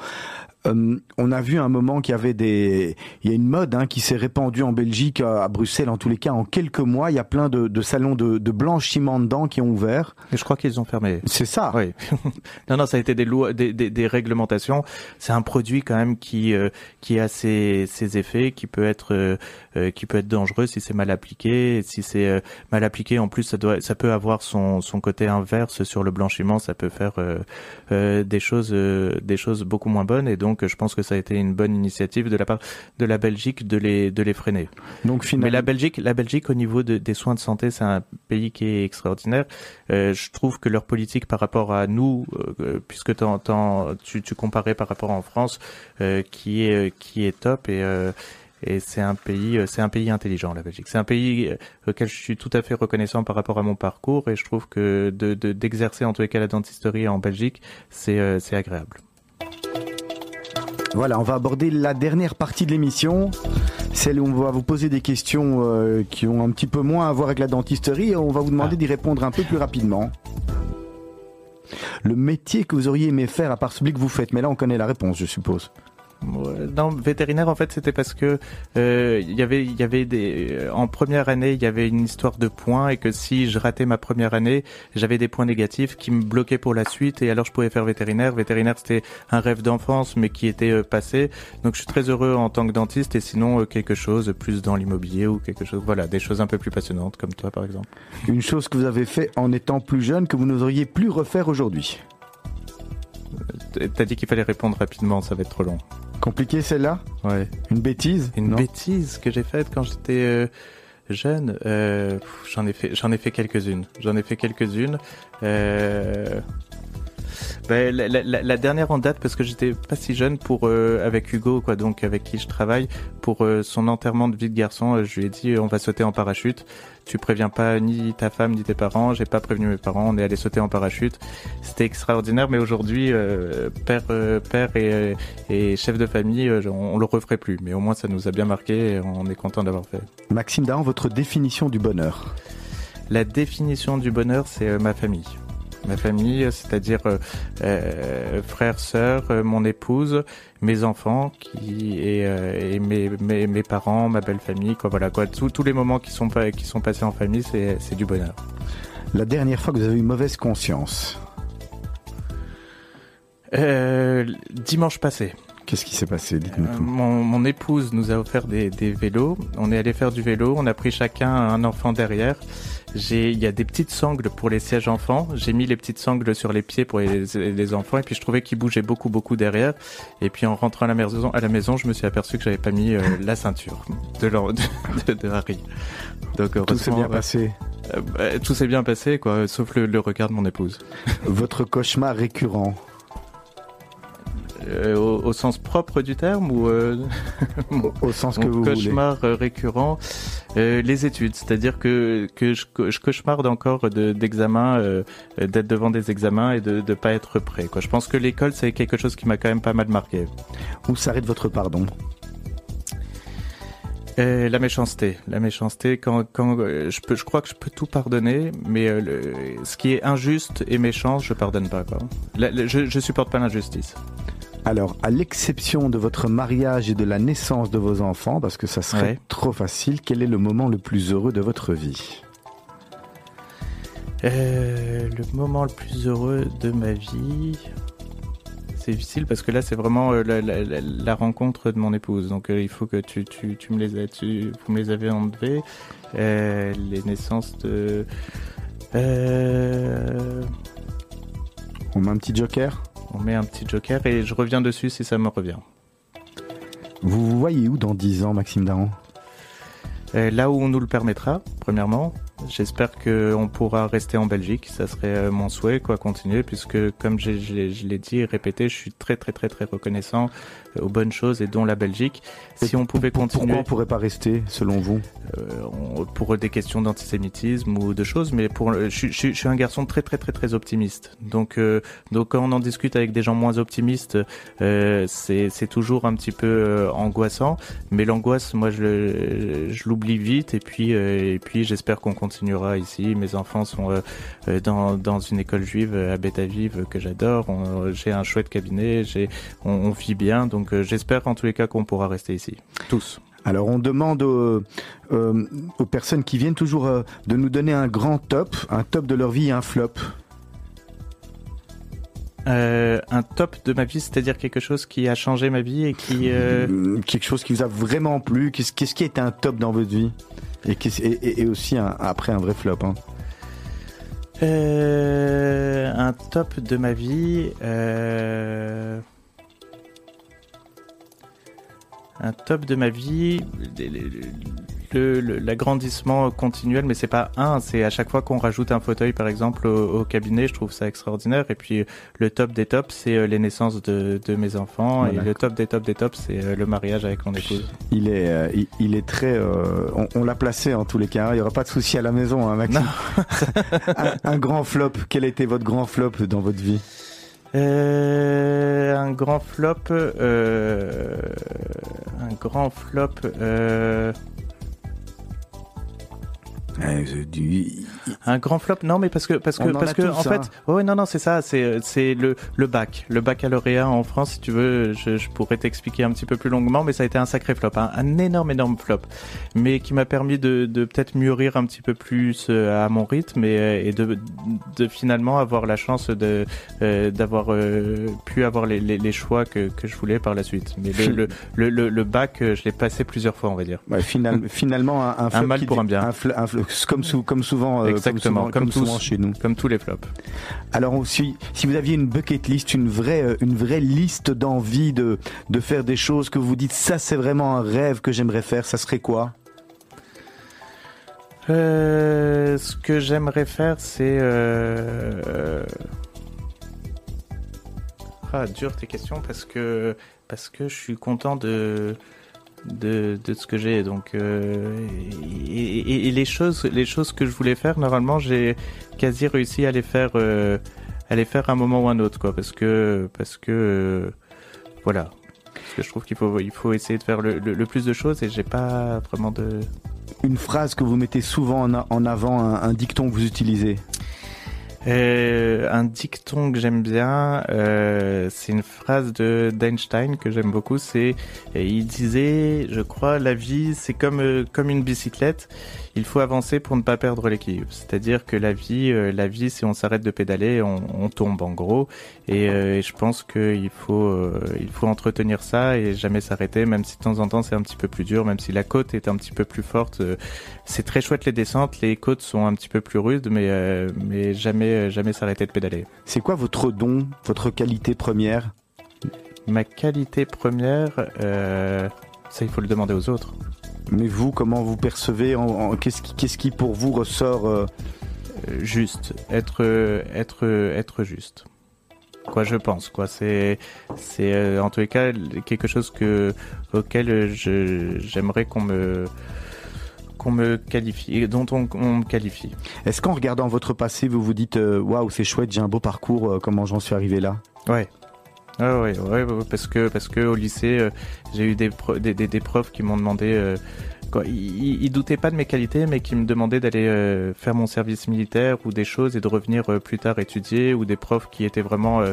Euh, on a vu un moment qu'il y avait des, il y a une mode hein, qui s'est répandue en Belgique, à Bruxelles en tous les cas, en quelques mois, il y a plein de, salons de, blanchiment de dents qui ont ouvert. Et je crois qu'ils ont fermé. C'est ça. Oui. *laughs* non, non, ça a été des lois, des, des, réglementations. C'est un produit quand même qui euh, qui a ses, ses effets, qui peut être euh, qui peut être dangereux si c'est mal appliqué. Si c'est mal appliqué, en plus, ça doit, ça peut avoir son son côté inverse sur le blanchiment. Ça peut faire des choses des choses beaucoup moins bonnes et donc je pense que ça a été une bonne initiative de la part de la Belgique de les de les freiner. Donc finalement... Mais la Belgique, la Belgique au niveau des soins de santé, c'est un pays qui est extraordinaire. Euh, je trouve que leur politique par rapport à nous, euh, puisque tu, tu comparais par rapport en France, euh, qui est qui est top et et c'est un pays c'est un pays intelligent la Belgique c'est un pays auquel je suis tout à fait reconnaissant par rapport à mon parcours et je trouve que de d'exercer en tous les cas la dentisterie en Belgique c'est c'est agréable voilà, on va aborder la dernière partie de l'émission, celle où on va vous poser des questions euh, qui ont un petit peu moins à voir avec la dentisterie et on va vous demander d'y répondre un peu plus rapidement. Le métier que vous auriez aimé faire à part celui que vous faites, mais là on connaît la réponse, je suppose. Non, vétérinaire en fait c'était parce que euh, il y avait il y avait des euh, en première année il y avait une histoire de points et que si je ratais ma première année j'avais des points négatifs qui me bloquaient pour la suite et alors je pouvais faire vétérinaire. Vétérinaire c'était un rêve d'enfance mais qui était euh, passé donc je suis très heureux en tant que dentiste et sinon quelque chose plus dans l'immobilier ou quelque chose voilà des choses un peu plus passionnantes comme toi par exemple. Une chose que vous avez fait en étant plus jeune que vous n'oseriez plus refaire aujourd'hui. T'as dit qu'il fallait répondre rapidement, ça va être trop long. Compliqué celle-là Ouais. Une bêtise Une bêtise que j'ai faite quand j'étais euh, jeune. Euh, j'en ai fait, j'en ai fait quelques-unes. J'en ai fait quelques-unes. Euh, ben, la, la, la, dernière en date parce que j'étais pas si jeune pour euh, avec Hugo quoi donc avec qui je travaille pour euh, son enterrement de vie de garçon euh, je lui ai dit on va sauter en parachute. Tu préviens pas ni ta femme ni tes parents. J'ai pas prévenu mes parents. On est allé sauter en parachute. C'était extraordinaire mais aujourd'hui père père et, et, chef de famille on, le referait plus. Mais au moins ça nous a bien marqué et on est content d'avoir fait. Maxime Dahan votre définition du bonheur? La définition du bonheur c'est ma famille ma famille, c'est-à-dire euh, euh frères, sœurs, euh, mon épouse, mes enfants, qui et, euh, et mes, mes, mes, parents, ma belle famille, quoi. Voilà, quoi. Tous, tous les moments qui sont qui sont passés en famille, c'est du bonheur. La dernière fois que vous avez eu mauvaise conscience. dimanche passé. Qu'est-ce qui s'est passé mon, mon, épouse nous a offert des, des vélos. On est allé faire du vélo. On a pris chacun un enfant derrière. J'ai, il y a des petites sangles pour les sièges enfants. J'ai mis les petites sangles sur les pieds pour les, les enfants et puis je trouvais qu'ils bougeaient beaucoup beaucoup derrière. Et puis en rentrant à la maison, à la maison, je me suis aperçu que j'avais pas mis euh, la ceinture de, de, de, Harry. Donc tout s'est bien passé. Euh, bah, tout s'est bien passé quoi, sauf le, le regard de mon épouse. Votre cauchemar récurrent. Euh, au, sens propre du terme ou euh, *laughs* au, sens que vous cauchemar euh, récurrent les études c'est-à-dire que que je, je cauchemarde encore d'examens d'être devant des examens et de ne pas être prêt quoi je pense que l'école c'est quelque chose qui m'a quand même pas mal marqué où s'arrête votre pardon? Euh, la méchanceté, la méchanceté. Quand, quand euh, je peux, je crois que je peux tout pardonner, mais euh, le, ce qui est injuste et méchant, je pardonne pas. Quoi. je, je supporte pas l'injustice. Alors, à l'exception de votre mariage et de la naissance de vos enfants, parce que ça serait trop facile, quel est le moment le plus heureux de votre vie Le moment le plus heureux de ma vie, c'est difficile parce que là, c'est vraiment euh, la, rencontre de mon épouse. Donc, euh, il faut que tu, tu, tu me les tu, vous me les avez enlevés. Euh, les naissances de. On met un petit joker? On met un petit joker et je reviens dessus si ça me revient. Vous vous voyez où dans 10 ans, Maxime Daron Là où on nous le permettra, premièrement. J'espère qu'on pourra rester en Belgique. Ça serait euh, mon souhait, quoi, continuer, puisque comme je, l'ai dit et répété, je suis très très très très reconnaissant euh, aux bonnes choses et dont la Belgique. Si on pouvait continuer. Pourquoi on pourrait pas rester, selon vous? Euh, Pour des questions d'antisémitisme ou de choses, mais pour, je, suis un garçon très très très très optimiste. Donc donc quand on en discute avec des gens moins optimistes, c'est toujours un petit peu angoissant. Mais l'angoisse, moi, je, je l'oublie vite et puis et puis j'espère qu'on continue continuera ici. Mes enfants sont euh, euh, dans, dans une école juive à Betaviv que j'adore. J'ai un chouette cabinet, j'ai, on, vit bien. Donc euh, j'espère en tous les cas qu'on pourra rester ici. Tous. Alors on demande aux, aux personnes qui viennent toujours de nous donner un grand top, un top de leur vie et un flop. un top de ma vie, c'est-à-dire quelque chose qui a changé ma vie et qui... Quelque chose qui vous a vraiment plu Qu'est-ce qui est un top dans votre vie? Et, aussi après un vrai flop. Hein. Euh, un top de ma vie. Euh, un top de ma vie l'agrandissement continuel, mais c'est pas un, c'est à chaque fois qu'on rajoute un fauteuil, par exemple, au, cabinet, je trouve ça extraordinaire. Et puis le top des tops, c'est euh, les naissances de, de mes enfants, et le top des tops des tops, c'est euh, le mariage avec mon épouse. Il est, euh, il, est très, on, l'a placé en tous les cas. Il y aura pas de souci à la maison, hein, Maxime. *laughs* un, un grand flop. Quel a été votre grand flop dans votre vie? Euh, un grand flop, euh, un grand flop. Euh, And. Un grand flop, non, mais parce que parce que parce que en fait, ouais, non, non, c'est ça, c'est c'est le le bac, le baccalauréat en France, si tu veux, je, je pourrais t'expliquer un petit peu plus longuement, mais ça a été un sacré flop, hein, un énorme énorme flop, mais qui m'a permis de de peut-être mûrir un petit peu plus euh, à mon rythme et, euh, et de de finalement avoir la chance de euh, d'avoir pu avoir les, les, les, choix que que je voulais par la suite. Mais le le, le, le, bac, je l'ai passé plusieurs fois, on va dire. Ouais, final, finalement, un, un, mal pour un bien. Un, comme, sou, comme souvent, Exactement, comme, souvent chez nous. Comme tous les flops. Alors aussi, si vous aviez une bucket list, une vraie, euh, une vraie liste d'envie de, de faire des choses que vous dites, ça c'est vraiment un rêve que j'aimerais faire, ça serait quoi? Euh, Ce que j'aimerais faire, c'est... Euh... Ah, dur tes questions parce que parce que je suis content de de, de ce que j'ai. Donc, euh, et, et, les choses, les choses que je voulais faire, normalement, j'ai quasi réussi à les faire, euh, à les faire un moment ou un autre, quoi, parce que, parce que, euh, voilà. Parce que je trouve qu'il faut, il faut essayer de faire le, le, plus de choses et j'ai pas vraiment de. Une phrase que vous mettez souvent en, en avant, un, un dicton que vous utilisez? Euh, un dicton que j'aime bien, euh, c'est une phrase de d'Einstein que j'aime beaucoup. C'est il disait, je crois, la vie c'est comme euh, comme une bicyclette il faut avancer pour ne pas perdre l'équilibre. C'est-à-dire que la vie, euh, la vie, si on s'arrête de pédaler, on, on, tombe en gros. Et, euh, et je pense qu'il faut, euh, il faut entretenir ça et jamais s'arrêter, même si de temps en temps c'est un petit peu plus dur, même si la côte est un petit peu plus forte. c'est très chouette les descentes, les côtes sont un petit peu plus rudes, mais mais jamais jamais s'arrêter de pédaler. C'est quoi votre don, votre qualité première? Ma qualité première, ça il faut le demander aux autres. Mais vous, comment vous percevez Qu'est-ce qui, qui, pour vous ressort euh Juste, être, être, être juste. Quoi, je pense. Quoi, c'est, c'est euh, en tous les cas quelque chose que auquel j'aimerais qu'on me qu'on me qualifie, dont on, me qualifie. Est-ce qu'en regardant votre passé, vous vous dites euh, waouh, c'est chouette, j'ai un beau parcours, comment j'en suis arrivé là? Ouais. Ah ouais, ouais, parce que parce que au lycée, euh, j'ai eu des, des, des, profs qui m'ont demandé euh, quoi, il, il, doutait pas de mes qualités, mais qui me demandait d'aller euh, faire mon service militaire ou des choses et de revenir plus tard étudier, ou des profs qui étaient vraiment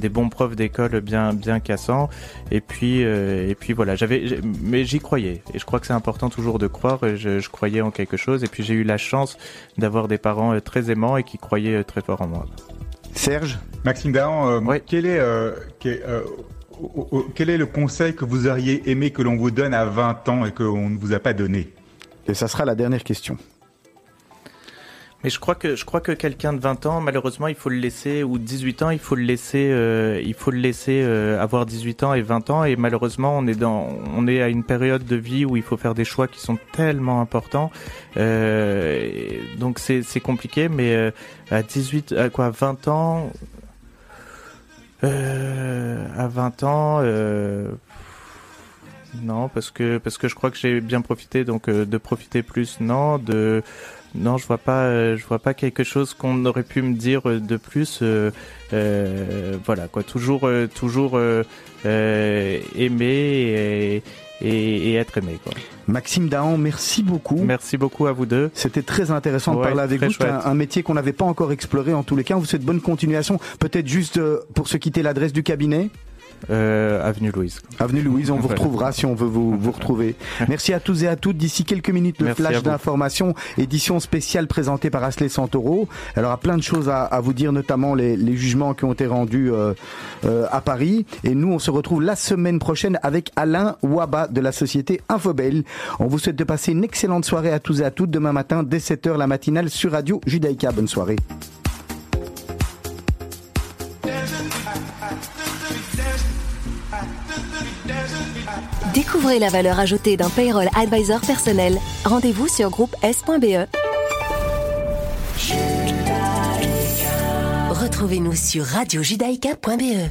des bons profs d'école bien bien cassants. Et puis et puis voilà, j'avais, mais j'y croyais. Et je crois que c'est important toujours de croire. Je, croyais en quelque chose. Et puis j'ai eu la chance d'avoir des parents très aimants et qui croyaient très fort en moi. Serge, Maxime Dahan, quel est, quel, quel est le conseil que vous auriez aimé que l'on vous donne à 20 ans et qu'on ne vous a pas donné? Et ça sera la dernière question. Mais je crois que je crois que quelqu'un de 20 ans, malheureusement, il faut le laisser ou 18 ans, il faut le laisser, euh, il faut le laisser euh, avoir 18 ans et 20 ans. Et malheureusement, on est dans, on est à une période de vie où il faut faire des choix qui sont tellement importants. Euh, donc c'est c'est compliqué, mais euh, à 18, à quoi, 20 ans, euh, à 20 ans, euh, non, parce que parce que je crois que j'ai bien profité, donc de profiter plus, non, de non, je vois pas, euh, je vois pas quelque chose qu'on aurait pu me dire de plus. Euh, voilà, quoi, toujours, toujours aimer et, et, et, être aimé. Quoi. Maxime Dahan, merci beaucoup. Merci beaucoup à vous deux. C'était très intéressant Ouais, de parler avec vous. C'est un, un métier qu'on n'avait pas encore exploré en tous les cas. On vous souhaite bonne continuation. Peut-être juste euh, pour se quitter l'adresse du cabinet. Euh, Avenue Louise. Avenue Louise, on vous retrouvera si on veut vous, vous retrouver. *laughs* Merci à tous et à toutes. D'ici quelques minutes, le Merci flash d'information, édition spéciale présentée par Asley Santoro. Elle aura plein de choses à, à vous dire, notamment les, les jugements qui ont été rendus euh, euh, à Paris. Et nous, on se retrouve la semaine prochaine avec Alain Waba de la société Infobel. On vous souhaite de passer une excellente soirée à tous et à toutes. Demain matin, dès 7h, la matinale sur Radio Judaïka. Bonne soirée. Découvrez la valeur ajoutée d'un payroll advisor personnel. Rendez-vous sur groupe S.be. Retrouvez-nous sur radiojudaïka.be.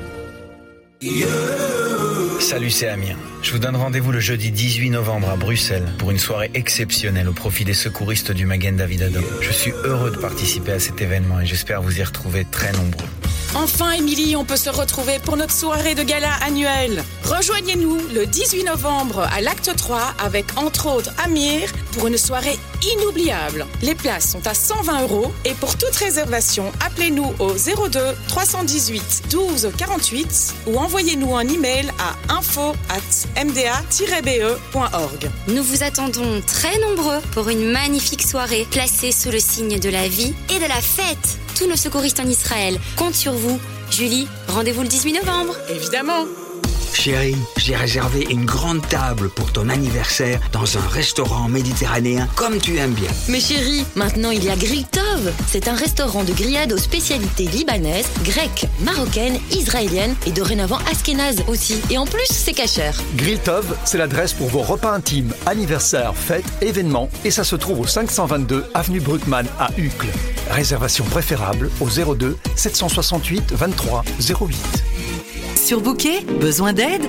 Salut, c'est Amir. Je vous donne rendez-vous le jeudi 18 novembre à Bruxelles pour une soirée exceptionnelle au profit des secouristes du Magen David. Je suis heureux de participer à cet événement et j'espère vous y retrouver très nombreux. Enfin, Émilie, on peut se retrouver pour notre soirée de gala annuelle. Rejoignez-nous le 18 novembre à l'Acte 3 avec entre autres Amir pour une soirée inoubliable. Les places sont à 120 euros et pour toute réservation, appelez-nous au 02 318 12 48 ou envoyez-nous un email à info at mda-be.org. Nous vous attendons très nombreux pour une magnifique soirée placée sous le signe de la vie et de la fête. Tous nos secouristes en Israël comptent sur vous? Julie, rendez-vous le 18 novembre. Évidemment. Chérie, j'ai réservé une grande table pour ton anniversaire dans un restaurant méditerranéen comme tu aimes bien. Mais chérie, maintenant il y a Grill Tov. C'est un restaurant de grillade aux spécialités libanaises, grecques, marocaines, israéliennes et dorénavant askénazes aussi. Et en plus, c'est cachère. Grill Tov, c'est l'adresse pour vos repas intimes, anniversaires, fêtes, événements et ça se trouve au 522 avenue Bruckmann à Uccle. Réservation préférable au 02 768 23 08. Surbooké Besoin d'aide?